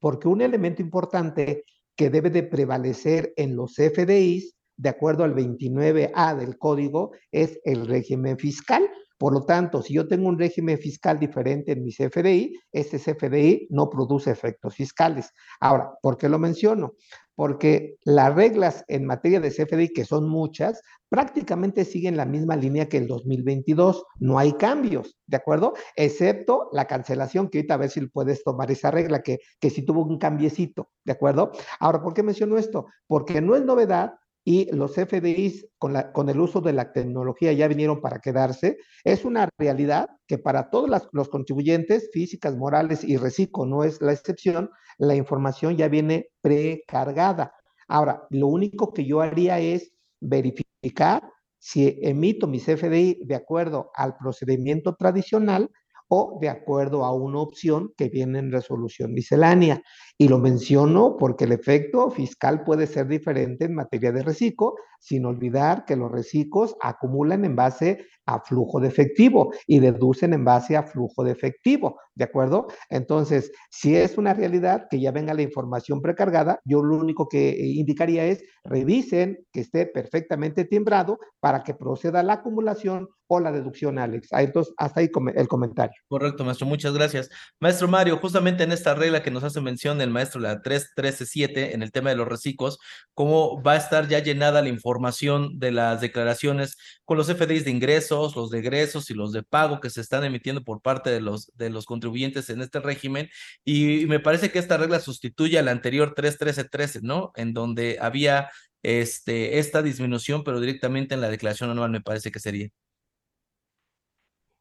Porque un elemento importante que debe de prevalecer en los FDIs, de acuerdo al 29A del código, es el régimen fiscal. Por lo tanto, si yo tengo un régimen fiscal diferente en mi CFDI, ese CFDI no produce efectos fiscales. Ahora, ¿por qué lo menciono? Porque las reglas en materia de CFDI, que son muchas, prácticamente siguen la misma línea que el 2022. No hay cambios, ¿de acuerdo? Excepto la cancelación, que ahorita a ver si puedes tomar esa regla, que, que sí tuvo un cambiecito, ¿de acuerdo? Ahora, ¿por qué menciono esto? Porque no es novedad y los FDIs con, la, con, el uso de la tecnología ya vinieron para quedarse. Es una realidad que para todos los contribuyentes, físicas, morales y reciclo no es la excepción, la información ya viene precargada. Ahora, lo único que yo haría es verificar si emito mi CFDI de acuerdo al procedimiento tradicional o de acuerdo a una opción que viene en resolución miscelánea. Y lo menciono porque el efecto fiscal puede ser diferente en materia de reciclo, sin olvidar que los reciclos acumulan en base a flujo de efectivo y deducen en base a flujo de efectivo, ¿de acuerdo? Entonces, si es una realidad que ya venga la información precargada, yo lo único que indicaría es revisen que esté perfectamente timbrado para que proceda la acumulación o la deducción, Alex. Ah, entonces, hasta ahí el comentario. Correcto, maestro, muchas gracias. Maestro Mario, justamente en esta regla que nos hace mención maestro, la 3137, en el tema de los reciclos, ¿cómo va a estar ya llenada la información de las declaraciones con los FDIs de ingreso, ingresos, los de egresos y los de pago que se están emitiendo por parte de los, de los contribuyentes en este régimen. Y, me parece que esta regla sustituye a la anterior 31313, ¿no? En donde había este, esta disminución, pero directamente en la declaración anual me parece que sería.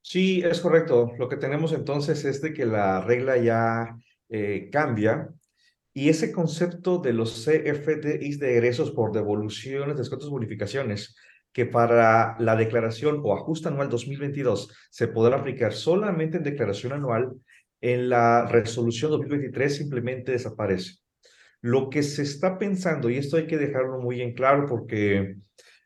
Sí, es correcto. Lo que tenemos entonces es de que la regla ya eh, cambia y ese concepto de los CFDIs de egresos por devoluciones, descuentos, bonificaciones, que para la declaración o ajuste anual 2022 se podrá aplicar solamente en declaración anual, en la resolución 2023 simplemente desaparece. Lo que se está pensando, y esto hay que dejarlo muy en claro porque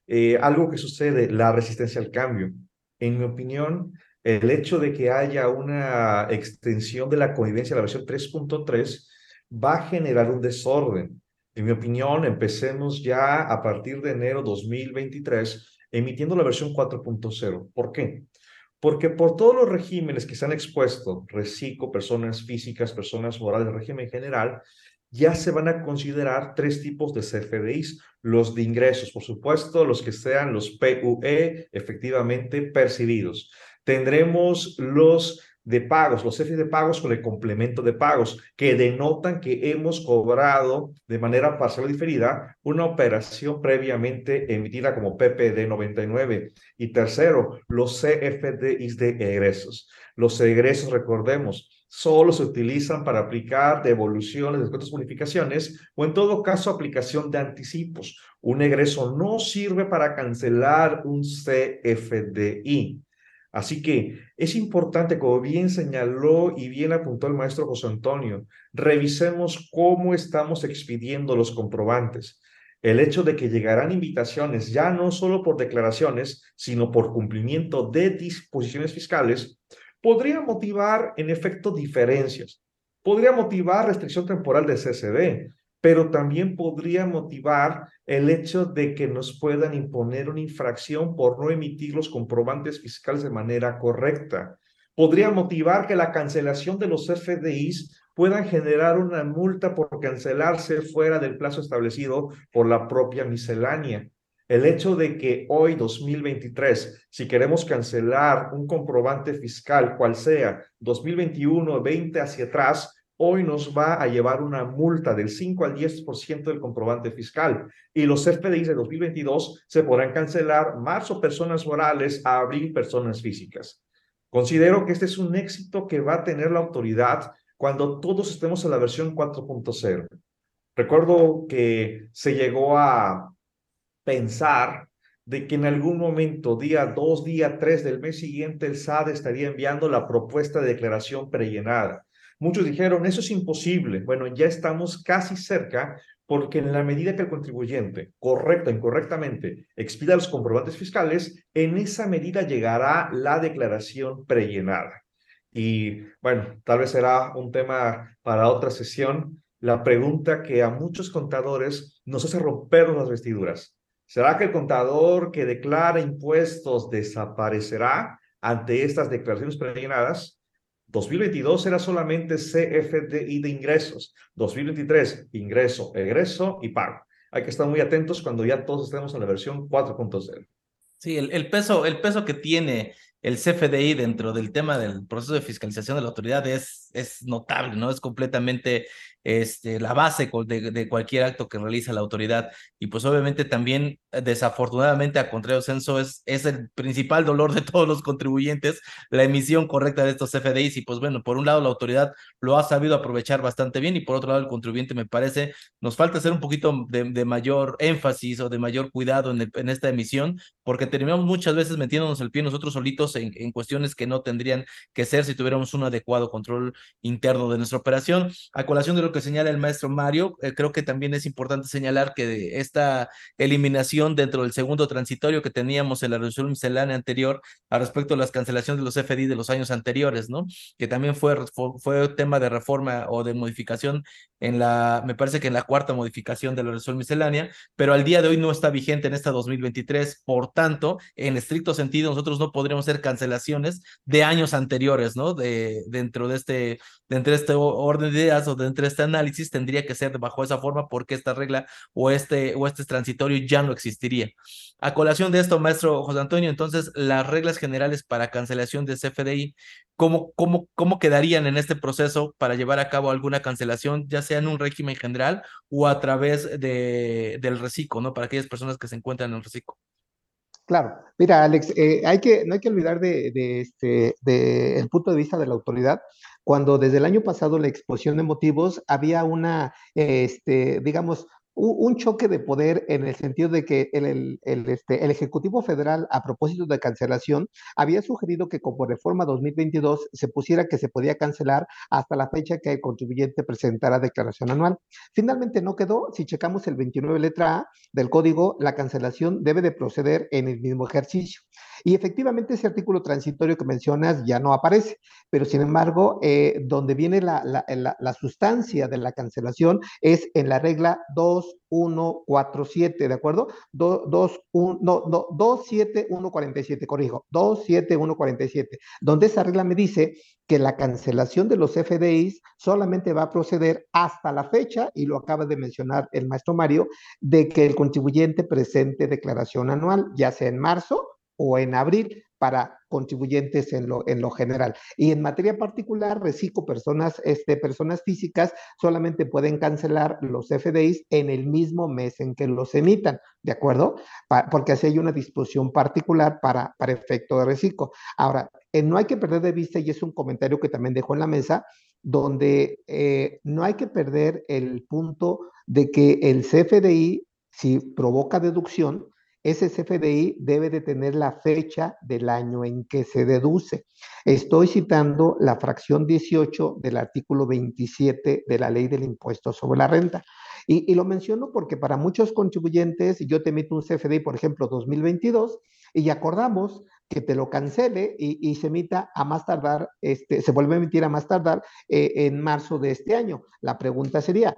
eh, algo que sucede, la resistencia al cambio. En mi opinión, el hecho de que haya una extensión de la convivencia, la versión 3.3, va a generar un desorden. En mi opinión, empecemos ya a partir de enero 2023 emitiendo la versión 4.0. ¿Por qué? Porque por todos los regímenes que se han expuesto, reciclo, personas físicas, personas morales, régimen general, ya se van a considerar tres tipos de CFDIs. Los de ingresos, por supuesto, los que sean los PUE efectivamente percibidos. Tendremos los de pagos, los CFDIs de pagos con el complemento de pagos, que denotan que hemos cobrado de manera parcial o diferida una operación previamente emitida como PPD 99. Y tercero, los CFDIs de egresos. Los egresos, recordemos, solo se utilizan para aplicar devoluciones, descuentos, bonificaciones o en todo caso aplicación de anticipos. Un egreso no sirve para cancelar un CFDI. Así que es importante, como bien señaló y bien apuntó el maestro José Antonio, revisemos cómo estamos expidiendo los comprobantes. El hecho de que llegarán invitaciones ya no solo por declaraciones, sino por cumplimiento de disposiciones fiscales, podría motivar en efecto diferencias. Podría motivar restricción temporal de CCD, pero también podría motivar el hecho de que nos puedan imponer una infracción por no emitir los comprobantes fiscales de manera correcta. Podría motivar que la cancelación de los FDIs puedan generar una multa por cancelarse fuera del plazo establecido por la propia miscelánea. El hecho de que hoy, 2023, si queremos cancelar un comprobante fiscal, cual sea 2021, 20 hacia atrás, hoy nos va a llevar una multa del 5 al 10% del comprobante fiscal y los FDIs de 2022 se podrán cancelar marzo personas morales a abril personas físicas. Considero que este es un éxito que va a tener la autoridad cuando todos estemos en la versión 4.0. Recuerdo que se llegó a pensar de que en algún momento, día 2, día 3 del mes siguiente, el SAD estaría enviando la propuesta de declaración prellenada. Muchos dijeron, eso es imposible. Bueno, ya estamos casi cerca porque en la medida que el contribuyente, correcta o incorrectamente, expida los comprobantes fiscales, en esa medida llegará la declaración prellenada. Y bueno, tal vez será un tema para otra sesión. La pregunta que a muchos contadores nos hace romper las vestiduras. ¿Será que el contador que declara impuestos desaparecerá ante estas declaraciones prellenadas? 2022 era solamente CFDI de ingresos. 2023, ingreso, egreso y pago. Hay que estar muy atentos cuando ya todos estemos en la versión 4.0. Sí, el, el, peso, el peso que tiene el CFDI dentro del tema del proceso de fiscalización de la autoridad es, es notable, ¿no? Es completamente este, la base de, cualquier acto que realiza la autoridad. Y pues obviamente también, eh, desafortunadamente, a contrario censo, es, es el principal dolor de todos los contribuyentes, la emisión correcta de estos CFDIs. Y pues bueno, por un lado la autoridad lo ha sabido aprovechar bastante bien y por otro lado el contribuyente me parece, nos falta hacer un poquito de, mayor énfasis o de mayor cuidado en, en, esta emisión, porque terminamos muchas veces metiéndonos el pie nosotros solitos en, cuestiones que no tendrían que ser si tuviéramos un adecuado control interno de nuestra operación. A colación de lo que señala el maestro Mario, eh, creo que también es importante señalar que esta eliminación dentro del segundo transitorio que teníamos en la resolución miscelánea anterior a respecto de las cancelaciones de los FDI de los años anteriores, ¿no? Que también fue, fue, tema de reforma o de modificación en la, me parece que en la cuarta modificación de la resolución miscelánea, pero al día de hoy no está vigente en esta 2023, por tanto, en estricto sentido, nosotros no podríamos ser cancelaciones de años anteriores, ¿no? De, dentro de este, dentro de este orden de ideas o dentro de este análisis tendría que ser bajo esa forma porque esta regla o este, o este transitorio ya no existiría. A colación de esto, maestro José Antonio, entonces las reglas generales para cancelación de CFDI, ¿cómo, cómo, cómo quedarían en este proceso para llevar a cabo alguna cancelación, ya sea en un régimen general o a través de, del reciclo, ¿no? Para aquellas personas que se encuentran en el reciclo. Claro, mira, Alex, eh, no hay que olvidar de, este, el punto de vista de la autoridad, cuando desde el año pasado la exposición de motivos había una, este, digamos, un choque de poder en el sentido de que el, este, el, Ejecutivo Federal, a propósito de cancelación, había sugerido que como reforma 2022 se pusiera que se podía cancelar hasta la fecha que el contribuyente presentara declaración anual. Finalmente no quedó. Si checamos el 29 letra A del código, la cancelación debe de proceder en el mismo ejercicio. Y efectivamente ese artículo transitorio que mencionas ya no aparece, pero sin embargo, eh, donde viene la, la, la, sustancia de la cancelación es en la regla 2147, ¿de acuerdo? 2, 2, 1, no, no, 27147, corrijo, 27147, donde esa regla me dice que la cancelación de los FDIs solamente va a proceder hasta la fecha, y lo acaba de mencionar el maestro Mario, de que el contribuyente presente declaración anual, ya sea en marzo o en abril para contribuyentes en lo, en lo general. Y en materia particular, reciclo personas, este, personas físicas solamente pueden cancelar los FDIs en el mismo mes en que los emitan, ¿de acuerdo? porque así hay una disposición particular para, para efecto de reciclo. Ahora, eh, no hay que perder de vista, y es un comentario que también dejo en la mesa, donde eh, no hay que perder el punto de que el CFDI, si provoca deducción, ese CFDI debe de tener la fecha del año en que se deduce. Estoy citando la fracción 18 del artículo 27 de la ley del impuesto sobre la renta. Y, lo menciono porque para muchos contribuyentes, yo te emito un CFDI, por ejemplo, 2022, y acordamos que te lo cancele y, se emita a más tardar, este, se vuelve a emitir a más tardar eh, en marzo de este año. La pregunta sería,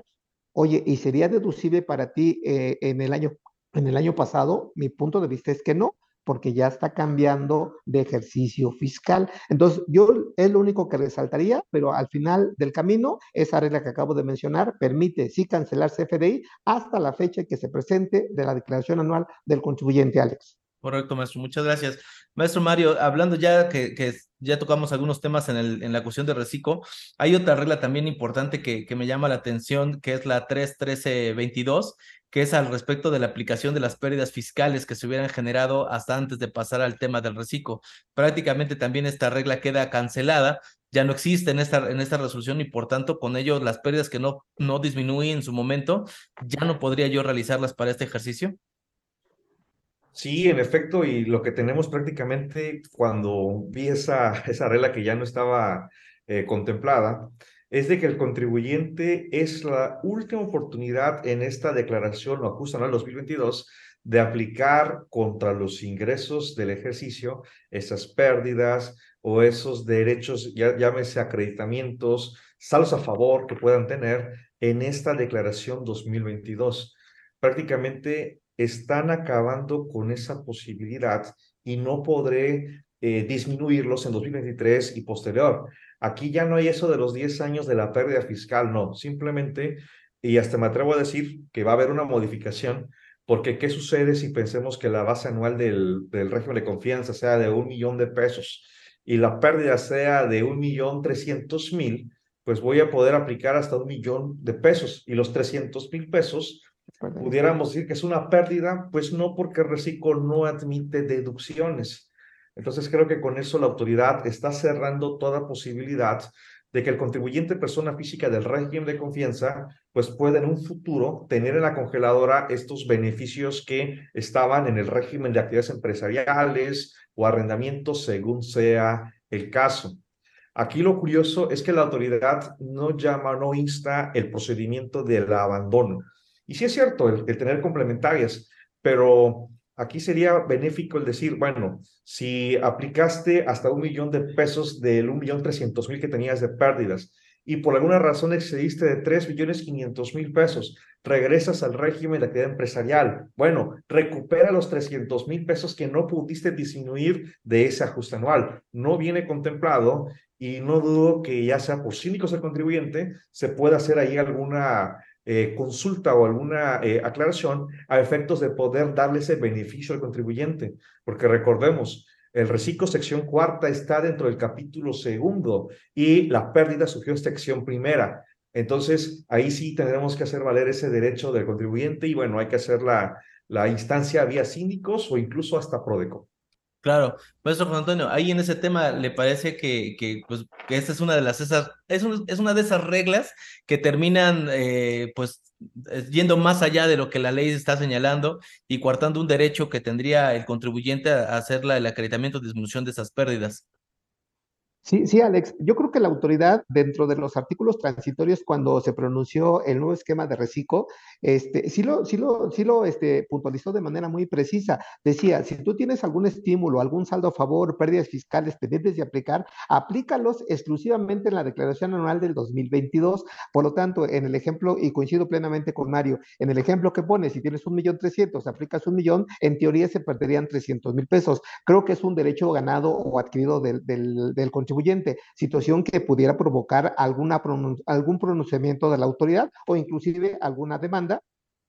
oye, ¿y sería deducible para ti eh, en el año en el año pasado, mi punto de vista es que no, porque ya está cambiando de ejercicio fiscal. Entonces, yo es lo único que resaltaría, pero al final del camino, esa regla que acabo de mencionar permite sí cancelar CFDI hasta la fecha que se presente de la declaración anual del contribuyente, Alex. Correcto, maestro. Muchas gracias. Maestro Mario, hablando ya que, que ya tocamos algunos temas en, el, la cuestión de reciclo, hay otra regla también importante que, que me llama la atención, que es la 31322, que es al respecto de la aplicación de las pérdidas fiscales que se hubieran generado hasta antes de pasar al tema del reciclo. Prácticamente también esta regla queda cancelada, ya no existe en esta, en esta resolución y por tanto con ello las pérdidas que no, no disminuí en su momento, ya no podría yo realizarlas para este ejercicio. Sí, en efecto, y lo que tenemos prácticamente cuando vi esa, esa regla que ya no estaba eh, contemplada, es de que el contribuyente es la última oportunidad en esta declaración o ajuste anual 2022 de aplicar contra los ingresos del ejercicio esas pérdidas o esos derechos, ya, llámese acreditamientos, saldos a favor que puedan tener en esta declaración 2022. Prácticamente están acabando con esa posibilidad y no podré eh, disminuirlos en 2023 y posterior. Aquí ya no hay eso de los 10 años de la pérdida fiscal, no, simplemente, y hasta me atrevo a decir que va a haber una modificación, porque ¿qué sucede si pensemos que la base anual del, del régimen de confianza sea de un millón de pesos y la pérdida sea de un millón trescientos mil? Pues voy a poder aplicar hasta un millón de pesos y los trescientos mil pesos pudiéramos decir que es una pérdida, pues no porque reciclo no admite deducciones. Entonces creo que con eso la autoridad está cerrando toda posibilidad de que el contribuyente persona física del régimen de confianza pues pueda en un futuro tener en la congeladora estos beneficios que estaban en el régimen de actividades empresariales o arrendamientos según sea el caso. Aquí lo curioso es que la autoridad no llama, no insta el procedimiento del abandono. Y sí es cierto el, el tener complementarias, pero Aquí sería benéfico el decir, bueno, si aplicaste hasta un millón de pesos del un millón trescientos mil que tenías de pérdidas y por alguna razón excediste de 3 millones 500 mil pesos, regresas al régimen de actividad empresarial. Bueno, recupera los 300 mil pesos que no pudiste disminuir de ese ajuste anual. No viene contemplado y no dudo que ya sea por cínicos del contribuyente, se pueda hacer ahí alguna eh, consulta o alguna eh, aclaración a efectos de poder darle ese beneficio al contribuyente. Porque recordemos, el reciclo sección cuarta está dentro del capítulo segundo y la pérdida surgió en sección primera. Entonces, ahí sí tendremos que hacer valer ese derecho del contribuyente y bueno, hay que hacer la, la instancia vía síndicos o incluso hasta Prodeco. Claro, maestro Juan Antonio, ahí en ese tema le parece que, pues, esta es una de las esas, es, es una de esas reglas que terminan eh, pues yendo más allá de lo que la ley está señalando y coartando un derecho que tendría el contribuyente a hacer la, el acreditamiento de disminución de esas pérdidas. Sí, sí, Alex. Yo creo que la autoridad, dentro de los artículos transitorios, cuando se pronunció el nuevo esquema de reciclo, este, sí lo, sí lo, sí lo este, puntualizó de manera muy precisa. Decía, si tú tienes algún estímulo, algún saldo a favor, pérdidas fiscales pendientes de aplicar, aplícalos exclusivamente en la declaración anual del 2022. Por lo tanto, en el ejemplo, y coincido plenamente con Mario, en el ejemplo que pone, si tienes un millón trescientos, aplicas un millón, en teoría se perderían trescientos mil pesos. Creo que es un derecho ganado o adquirido del, del, del contribuyente situación que pudiera provocar alguna algún pronunciamiento de la autoridad o inclusive alguna demanda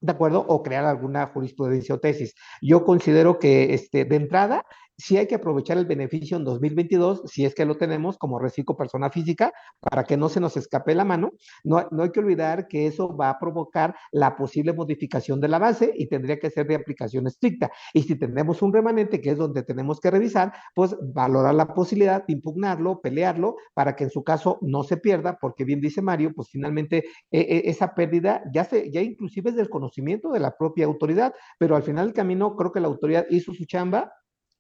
¿de acuerdo? O crear alguna jurisprudencia o tesis. Yo considero que este, de entrada sí hay que aprovechar el beneficio en 2022, si es que lo tenemos como reciclo persona física, para que no se nos escape la mano. No, no hay que olvidar que eso va a provocar la posible modificación de la base y tendría que ser de aplicación estricta. Y si tenemos un remanente, que es donde tenemos que revisar, pues valorar la posibilidad de impugnarlo, pelearlo, para que en su caso no se pierda, porque bien dice Mario, pues finalmente eh, eh, esa pérdida ya, se, ya inclusive es del conocimiento de la propia autoridad, pero al final del camino creo que la autoridad hizo su chamba,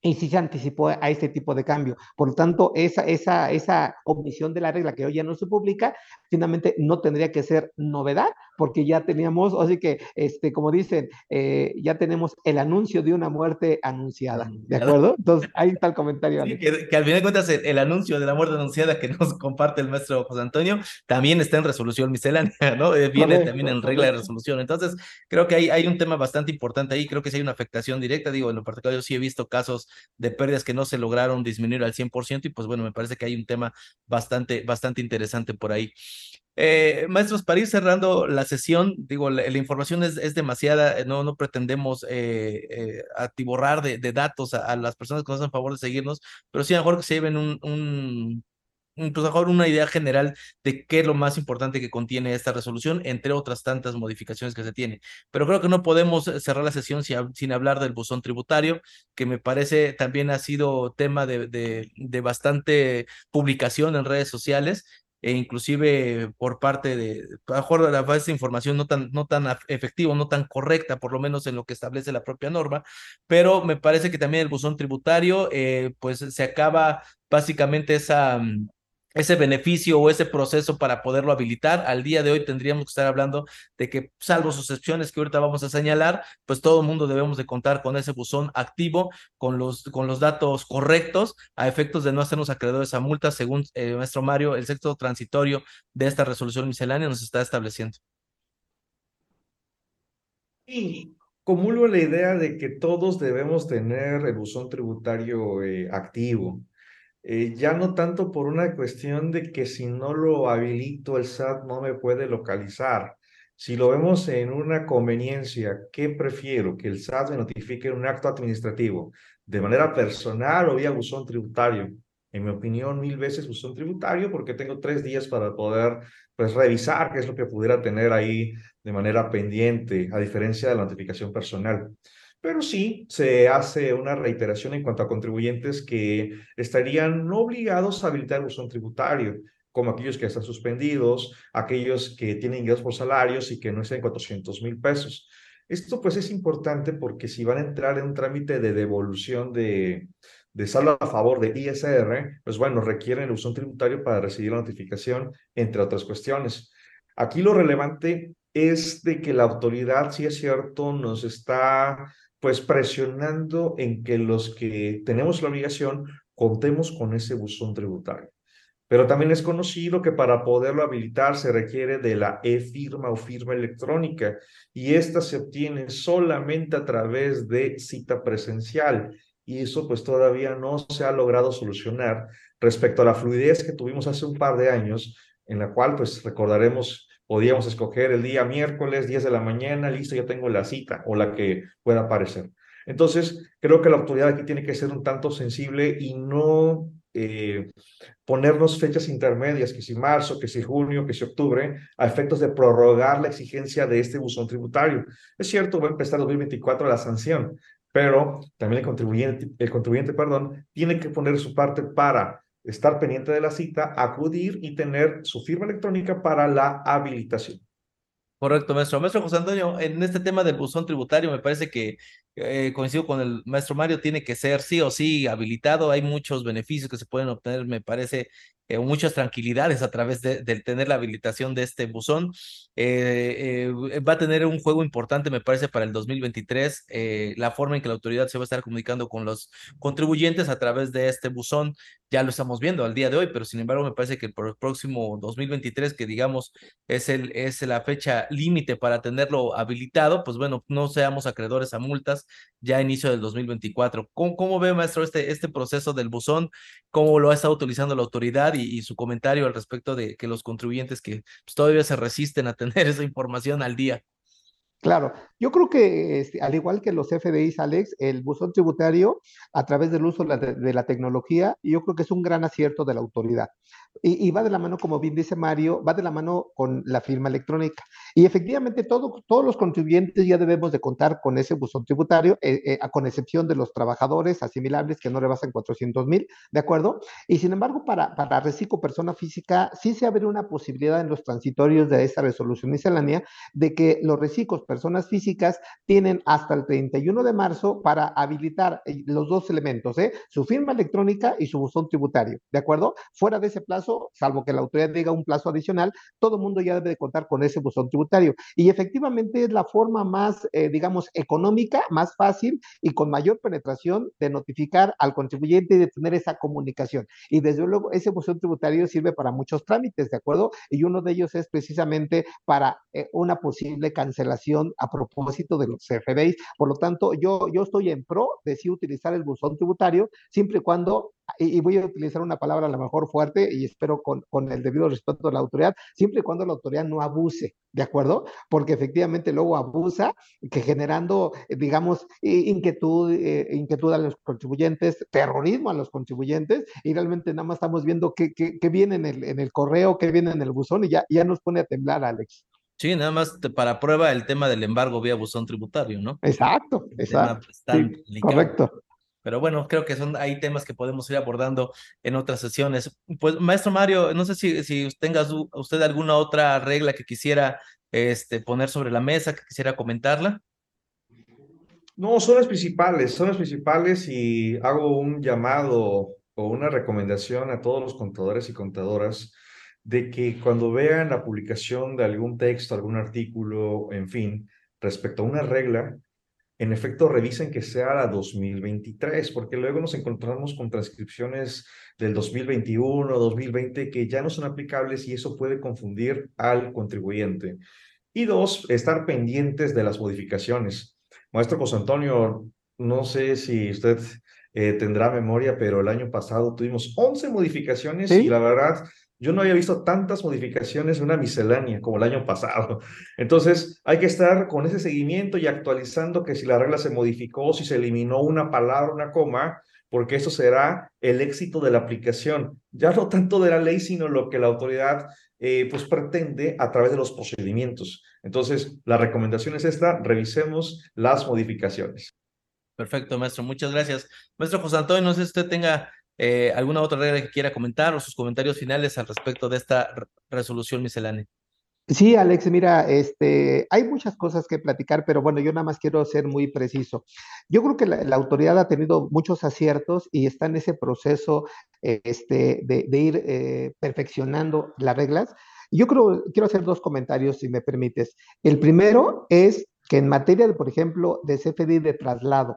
y sí se anticipó a este tipo de cambio. Por lo tanto, esa, esa, esa omisión de la regla que hoy ya no se publica, finalmente no tendría que ser novedad, porque ya teníamos, así que, este, como dicen, eh, ya tenemos el anuncio de una muerte anunciada, ¿de acuerdo? Entonces, ahí está el comentario. Sí, que, que, al final de cuentas, el, el, anuncio de la muerte anunciada que nos comparte el maestro José Antonio, también está en resolución miscelánea, ¿no? Eh, viene correcto, también en regla de resolución. Entonces, creo que hay, hay un tema bastante importante ahí, creo que sí hay una afectación directa, digo, en lo particular yo sí he visto casos de pérdidas que no se lograron disminuir al 100% y pues bueno, me parece que hay un tema bastante, bastante interesante por ahí. Eh, maestros, para ir cerrando la sesión, digo, la, información es, es, demasiada, no, no pretendemos eh, eh, atiborrar de, de datos a, a, las personas que nos hacen favor de seguirnos, pero sí mejor que se lleven un, pues mejor una idea general de qué es lo más importante que contiene esta resolución, entre otras tantas modificaciones que se tiene. Pero creo que no podemos cerrar la sesión sin, hablar del buzón tributario, que me parece también ha sido tema de, de, de bastante publicación en redes sociales e inclusive por parte de, a mejor la base de información no tan, no tan efectiva, no tan correcta, por lo menos en lo que establece la propia norma, pero me parece que también el buzón tributario, eh, pues se acaba básicamente esa ese beneficio o ese proceso para poderlo habilitar. Al día de hoy tendríamos que estar hablando de que, salvo sus excepciones que ahorita vamos a señalar, pues todo el mundo debemos de contar con ese buzón activo, con los, con los datos correctos, a efectos de no hacernos acreedores a multas, según eh, nuestro Mario, el sexto transitorio de esta resolución miscelánea nos está estableciendo. Y comulgo la idea de que todos debemos tener el buzón tributario eh, activo eh, ya no tanto por una cuestión de que si no lo habilito el SAT no me puede localizar. Si lo vemos en una conveniencia, ¿qué prefiero? Que el SAT me notifique un acto administrativo de manera personal o vía buzón tributario. En mi opinión, mil veces buzón tributario porque tengo tres días para poder pues, revisar qué es lo que pudiera tener ahí de manera pendiente, a diferencia de la notificación personal pero sí se hace una reiteración en cuanto a contribuyentes que estarían obligados a habilitar el buzón tributario, como aquellos que están suspendidos, aquellos que tienen ingresos por salarios y que no estén 400 mil pesos. Esto pues es importante porque si van a entrar en un trámite de devolución de, de saldo a favor de ISR, pues bueno, requieren el buzón tributario para recibir la notificación, entre otras cuestiones. Aquí lo relevante es de que la autoridad, si es cierto, nos está pues presionando en que los que tenemos la obligación contemos con ese buzón tributario. pero también es conocido que para poderlo habilitar se requiere de la e-firma o firma electrónica y esta se obtiene solamente a través de cita presencial y eso pues todavía no se ha logrado solucionar respecto a la fluidez que tuvimos hace un par de años en la cual pues recordaremos podíamos escoger el día miércoles 10 de la mañana, listo, ya tengo la cita o la que pueda aparecer. Entonces, creo que la autoridad aquí tiene que ser un tanto sensible y no eh, ponernos fechas intermedias, que si marzo, que si junio, que si octubre, a efectos de prorrogar la exigencia de este buzón tributario. Es cierto, va a empezar 2024 la sanción, pero también el contribuyente, el contribuyente perdón, tiene que poner su parte para estar pendiente de la cita, acudir y tener su firma electrónica para la habilitación. Correcto, maestro. Maestro José Antonio, en este tema del buzón tributario, me parece que eh, coincido con el maestro Mario, tiene que ser sí o sí habilitado. Hay muchos beneficios que se pueden obtener, me parece, eh, muchas tranquilidades a través de, tener la habilitación de este buzón. Eh, va a tener un juego importante, me parece, para el 2023, la forma en que la autoridad se va a estar comunicando con los contribuyentes a través de este buzón. Ya lo estamos viendo al día de hoy, pero sin embargo me parece que el próximo 2023, que digamos es, el, es la fecha límite para tenerlo habilitado, pues bueno, no seamos acreedores a multas ya a inicio del 2024. ¿Cómo, cómo ve, maestro, este, este proceso del buzón? ¿Cómo lo ha estado utilizando la autoridad? y, su comentario al respecto de que los contribuyentes que pues, todavía se resisten a tener esa información al día. Claro, yo creo que este, al igual que los FDIs, Alex, el buzón tributario, a través del uso de la, tecnología, yo creo que es un gran acierto de la autoridad. Y, va de la mano, como bien dice Mario, va de la mano con la firma electrónica. Y efectivamente todo, todos los contribuyentes ya debemos de contar con ese buzón tributario, eh, eh, con excepción de los trabajadores asimilables que no rebasan 400 mil, ¿de acuerdo? Y sin embargo, para, para reciclo persona física, sí se abre una posibilidad en los transitorios de esa resolución miscelánea de que los reciclos personas físicas tienen hasta el 31 de marzo para habilitar eh, los dos elementos, ¿eh? su firma electrónica y su buzón tributario, ¿de acuerdo? Fuera de ese plazo, salvo que la autoridad diga un plazo adicional, todo el mundo ya debe de contar con ese buzón tributario. Y efectivamente es la forma más, eh, digamos, económica, más fácil y con mayor penetración de notificar al contribuyente y de tener esa comunicación. Y desde luego, ese buzón tributario sirve para muchos trámites, ¿de acuerdo? Y uno de ellos es precisamente para una posible cancelación a propósito de los CFDIs. Por lo tanto, yo, yo estoy en pro de sí utilizar el buzón tributario, siempre y cuando, y, voy a utilizar una palabra a lo mejor fuerte y espero con, con el debido respeto de la autoridad, siempre y cuando la autoridad no abuse, ¿de acuerdo? Porque efectivamente luego abusa, que generando, digamos, inquietud, eh, inquietud a los contribuyentes, terrorismo a los contribuyentes, y realmente nada más estamos viendo qué, qué, qué viene en el, en el correo, qué viene en el buzón, y ya, ya nos pone a temblar, Alex. Sí, nada más para prueba el tema del embargo vía buzón tributario, ¿no? Exacto, exacto. correcto. Pero bueno, creo que son hay temas que podemos ir abordando en otras sesiones. Pues, maestro Mario, no sé si, si tenga usted alguna otra regla que quisiera este, poner sobre la mesa, que quisiera comentarla. No, son las principales, son las principales y hago un llamado o una recomendación a todos los contadores y contadoras de que cuando vean la publicación de algún texto, algún artículo, en fin, respecto a una regla, en efecto revisen que sea la 2023, porque luego nos encontramos con transcripciones del 2021, 2020 que ya no son aplicables y eso puede confundir al contribuyente. Y dos, estar pendientes de las modificaciones. Maestro José Antonio, no sé si usted eh, tendrá memoria, pero el año pasado tuvimos 11 modificaciones y la verdad yo no había visto tantas modificaciones en una miscelánea como el año pasado. Entonces, hay que estar con ese seguimiento y actualizando que si la regla se modificó, si se eliminó una palabra, una coma, porque eso será el éxito de la aplicación. Ya no tanto de la ley, sino lo que la autoridad eh, pues pretende a través de los procedimientos. Entonces, la recomendación es esta, revisemos las modificaciones. Perfecto, maestro. Muchas gracias. Maestro José Antonio, no sé si usted tenga eh, ¿Alguna otra regla que quiera comentar o sus comentarios finales al respecto de esta resolución miscelánea? Sí, Alex, mira, este, hay muchas cosas que platicar, pero bueno, yo nada más quiero ser muy preciso. Yo creo que la, autoridad ha tenido muchos aciertos y está en ese proceso este, de, ir eh, perfeccionando las reglas. Yo creo, quiero hacer dos comentarios, si me permites. El primero es que en materia, de, por ejemplo, de CFDI de traslado,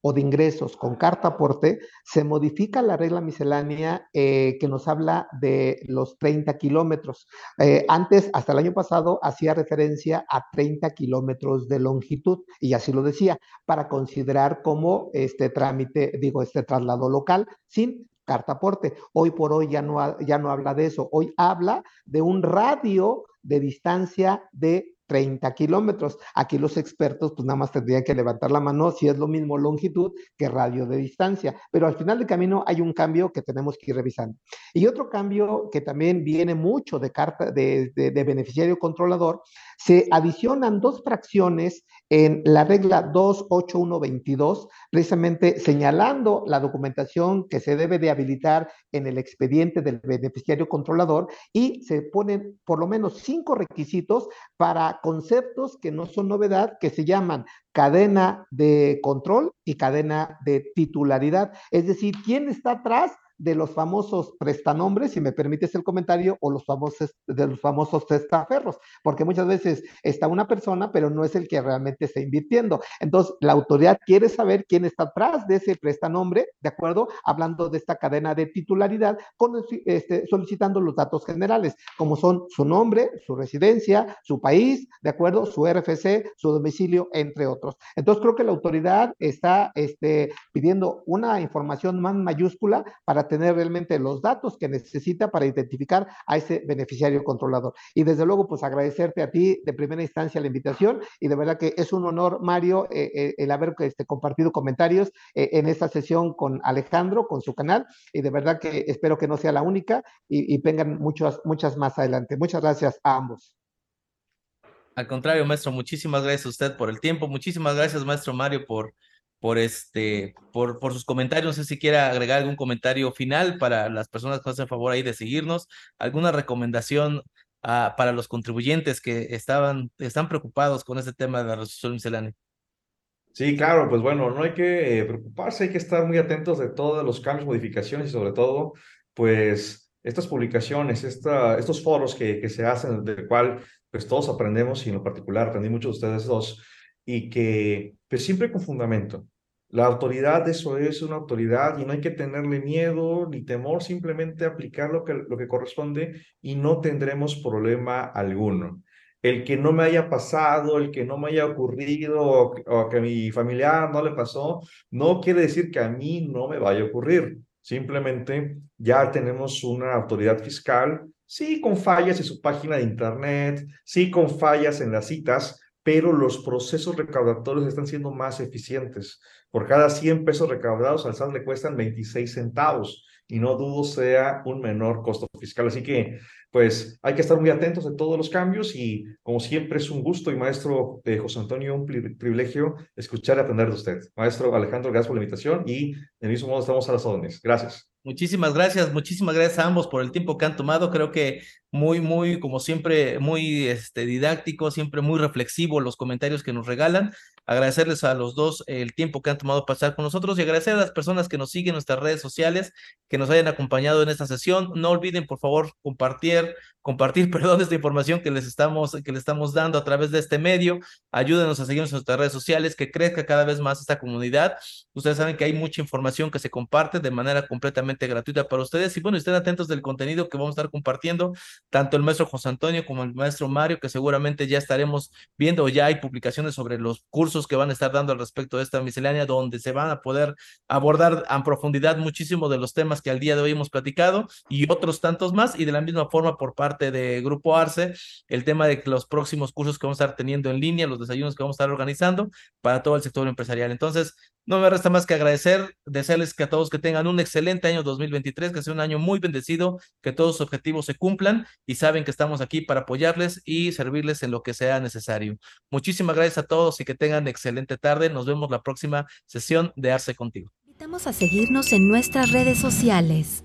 o de ingresos con carta aporte, se modifica la regla miscelánea eh, que nos habla de los 30 kilómetros. Eh, antes, hasta el año pasado, hacía referencia a 30 kilómetros de longitud, y así lo decía, para considerar como este trámite, digo, este traslado local sin carta aporte. Hoy por hoy ya no, ya no habla de eso, hoy habla de un radio de distancia de 30 kilómetros. Aquí los expertos pues nada más tendrían que levantar la mano si es lo mismo longitud que radio de distancia, pero al final del camino hay un cambio que tenemos que ir revisando. Y otro cambio que también viene mucho de carta de, de beneficiario controlador, se adicionan dos fracciones en la regla 28122, precisamente señalando la documentación que se debe de habilitar en el expediente del beneficiario controlador y se ponen por lo menos cinco requisitos para conceptos que no son novedad, que se llaman cadena de control y cadena de titularidad. Es decir, ¿quién está atrás? De los famosos prestanombres, si me permites el comentario, o los famosos, de los famosos testaferros, porque muchas veces está una persona, pero no es el que realmente está invirtiendo. Entonces, la autoridad quiere saber quién está atrás de ese prestanombre, ¿de acuerdo? Hablando de esta cadena de titularidad, con, este, solicitando los datos generales, como son su nombre, su residencia, su país, ¿de acuerdo? Su RFC, su domicilio, entre otros. Entonces, creo que la autoridad está este, pidiendo una información más mayúscula para tener realmente los datos que necesita para identificar a ese beneficiario controlador. Y desde luego, pues agradecerte a ti de primera instancia la invitación y de verdad que es un honor, Mario, eh, eh, el haber este, compartido comentarios eh, en esta sesión con Alejandro, con su canal, y de verdad que espero que no sea la única y, y vengan muchas, muchas más adelante. Muchas gracias a ambos. Al contrario, maestro, muchísimas gracias a usted por el tiempo. Muchísimas gracias, maestro Mario, por por este, por, por sus comentarios. No sé si quiera agregar algún comentario final para las personas que hacen favor ahí de seguirnos, alguna recomendación uh, para los contribuyentes que estaban, están preocupados con este tema de la resolución miscelánea. Sí, claro, pues bueno, no hay que preocuparse, hay que estar muy atentos de todos los cambios, modificaciones y sobre todo, pues estas publicaciones, esta, estos foros que, que se hacen, del cual pues todos aprendemos y en lo particular aprendí mucho de ustedes dos, y que, pues siempre con fundamento. La autoridad, eso es una autoridad y no hay que tenerle miedo ni temor, simplemente aplicar lo que, lo que corresponde y no tendremos problema alguno. El que no me haya pasado, el que no me haya ocurrido o, o que a mi familiar no le pasó, no quiere decir que a mí no me vaya a ocurrir. Simplemente ya tenemos una autoridad fiscal, sí con fallas en su página de internet, sí con fallas en las citas, pero los procesos recaudatorios están siendo más eficientes. Por cada 100 pesos recaudados al SAT le cuestan 26 centavos y no dudo sea un menor costo fiscal. Así que, pues, hay que estar muy atentos de todos los cambios y, como siempre, es un gusto y maestro de José Antonio, un privilegio escuchar y atender de usted. Maestro Alejandro, gracias por la invitación y, de mismo modo, estamos a las órdenes. Gracias. Muchísimas gracias, muchísimas gracias a ambos por el tiempo que han tomado. Creo que muy, muy, como siempre, muy este, didáctico, siempre muy reflexivo los comentarios que nos regalan. Agradecerles a los dos el tiempo que han tomado pasar con nosotros y agradecer a las personas que nos siguen en nuestras redes sociales, que nos hayan acompañado en esta sesión. No olviden, por favor, compartir, compartir, perdón, esta información que les estamos, que les estamos dando a través de este medio. Ayúdenos a seguirnos en nuestras redes sociales, que crezca cada vez más esta comunidad. Ustedes saben que hay mucha información que se comparte de manera completamente gratuita para ustedes. Y bueno, estén atentos del contenido que vamos a estar compartiendo, tanto el maestro José Antonio como el maestro Mario, que seguramente ya estaremos viendo, ya hay publicaciones sobre los cursos que van a estar dando al respecto de esta miscelánea, donde se van a poder abordar a profundidad muchísimo de los temas que al día de hoy hemos platicado y otros tantos más. Y de la misma forma por parte de Grupo Arce, el tema de los próximos cursos que vamos a estar teniendo en línea, los desayunos que vamos a estar organizando para todo el sector empresarial. Entonces, no me resta más que agradecer, desearles que a todos que tengan un excelente año 2023, que sea un año muy bendecido, que todos sus objetivos se cumplan y saben que estamos aquí para apoyarles y servirles en lo que sea necesario. Muchísimas gracias a todos y que tengan excelente tarde. Nos vemos la próxima sesión de Arce Contigo. Invitamos a seguirnos en nuestras redes sociales.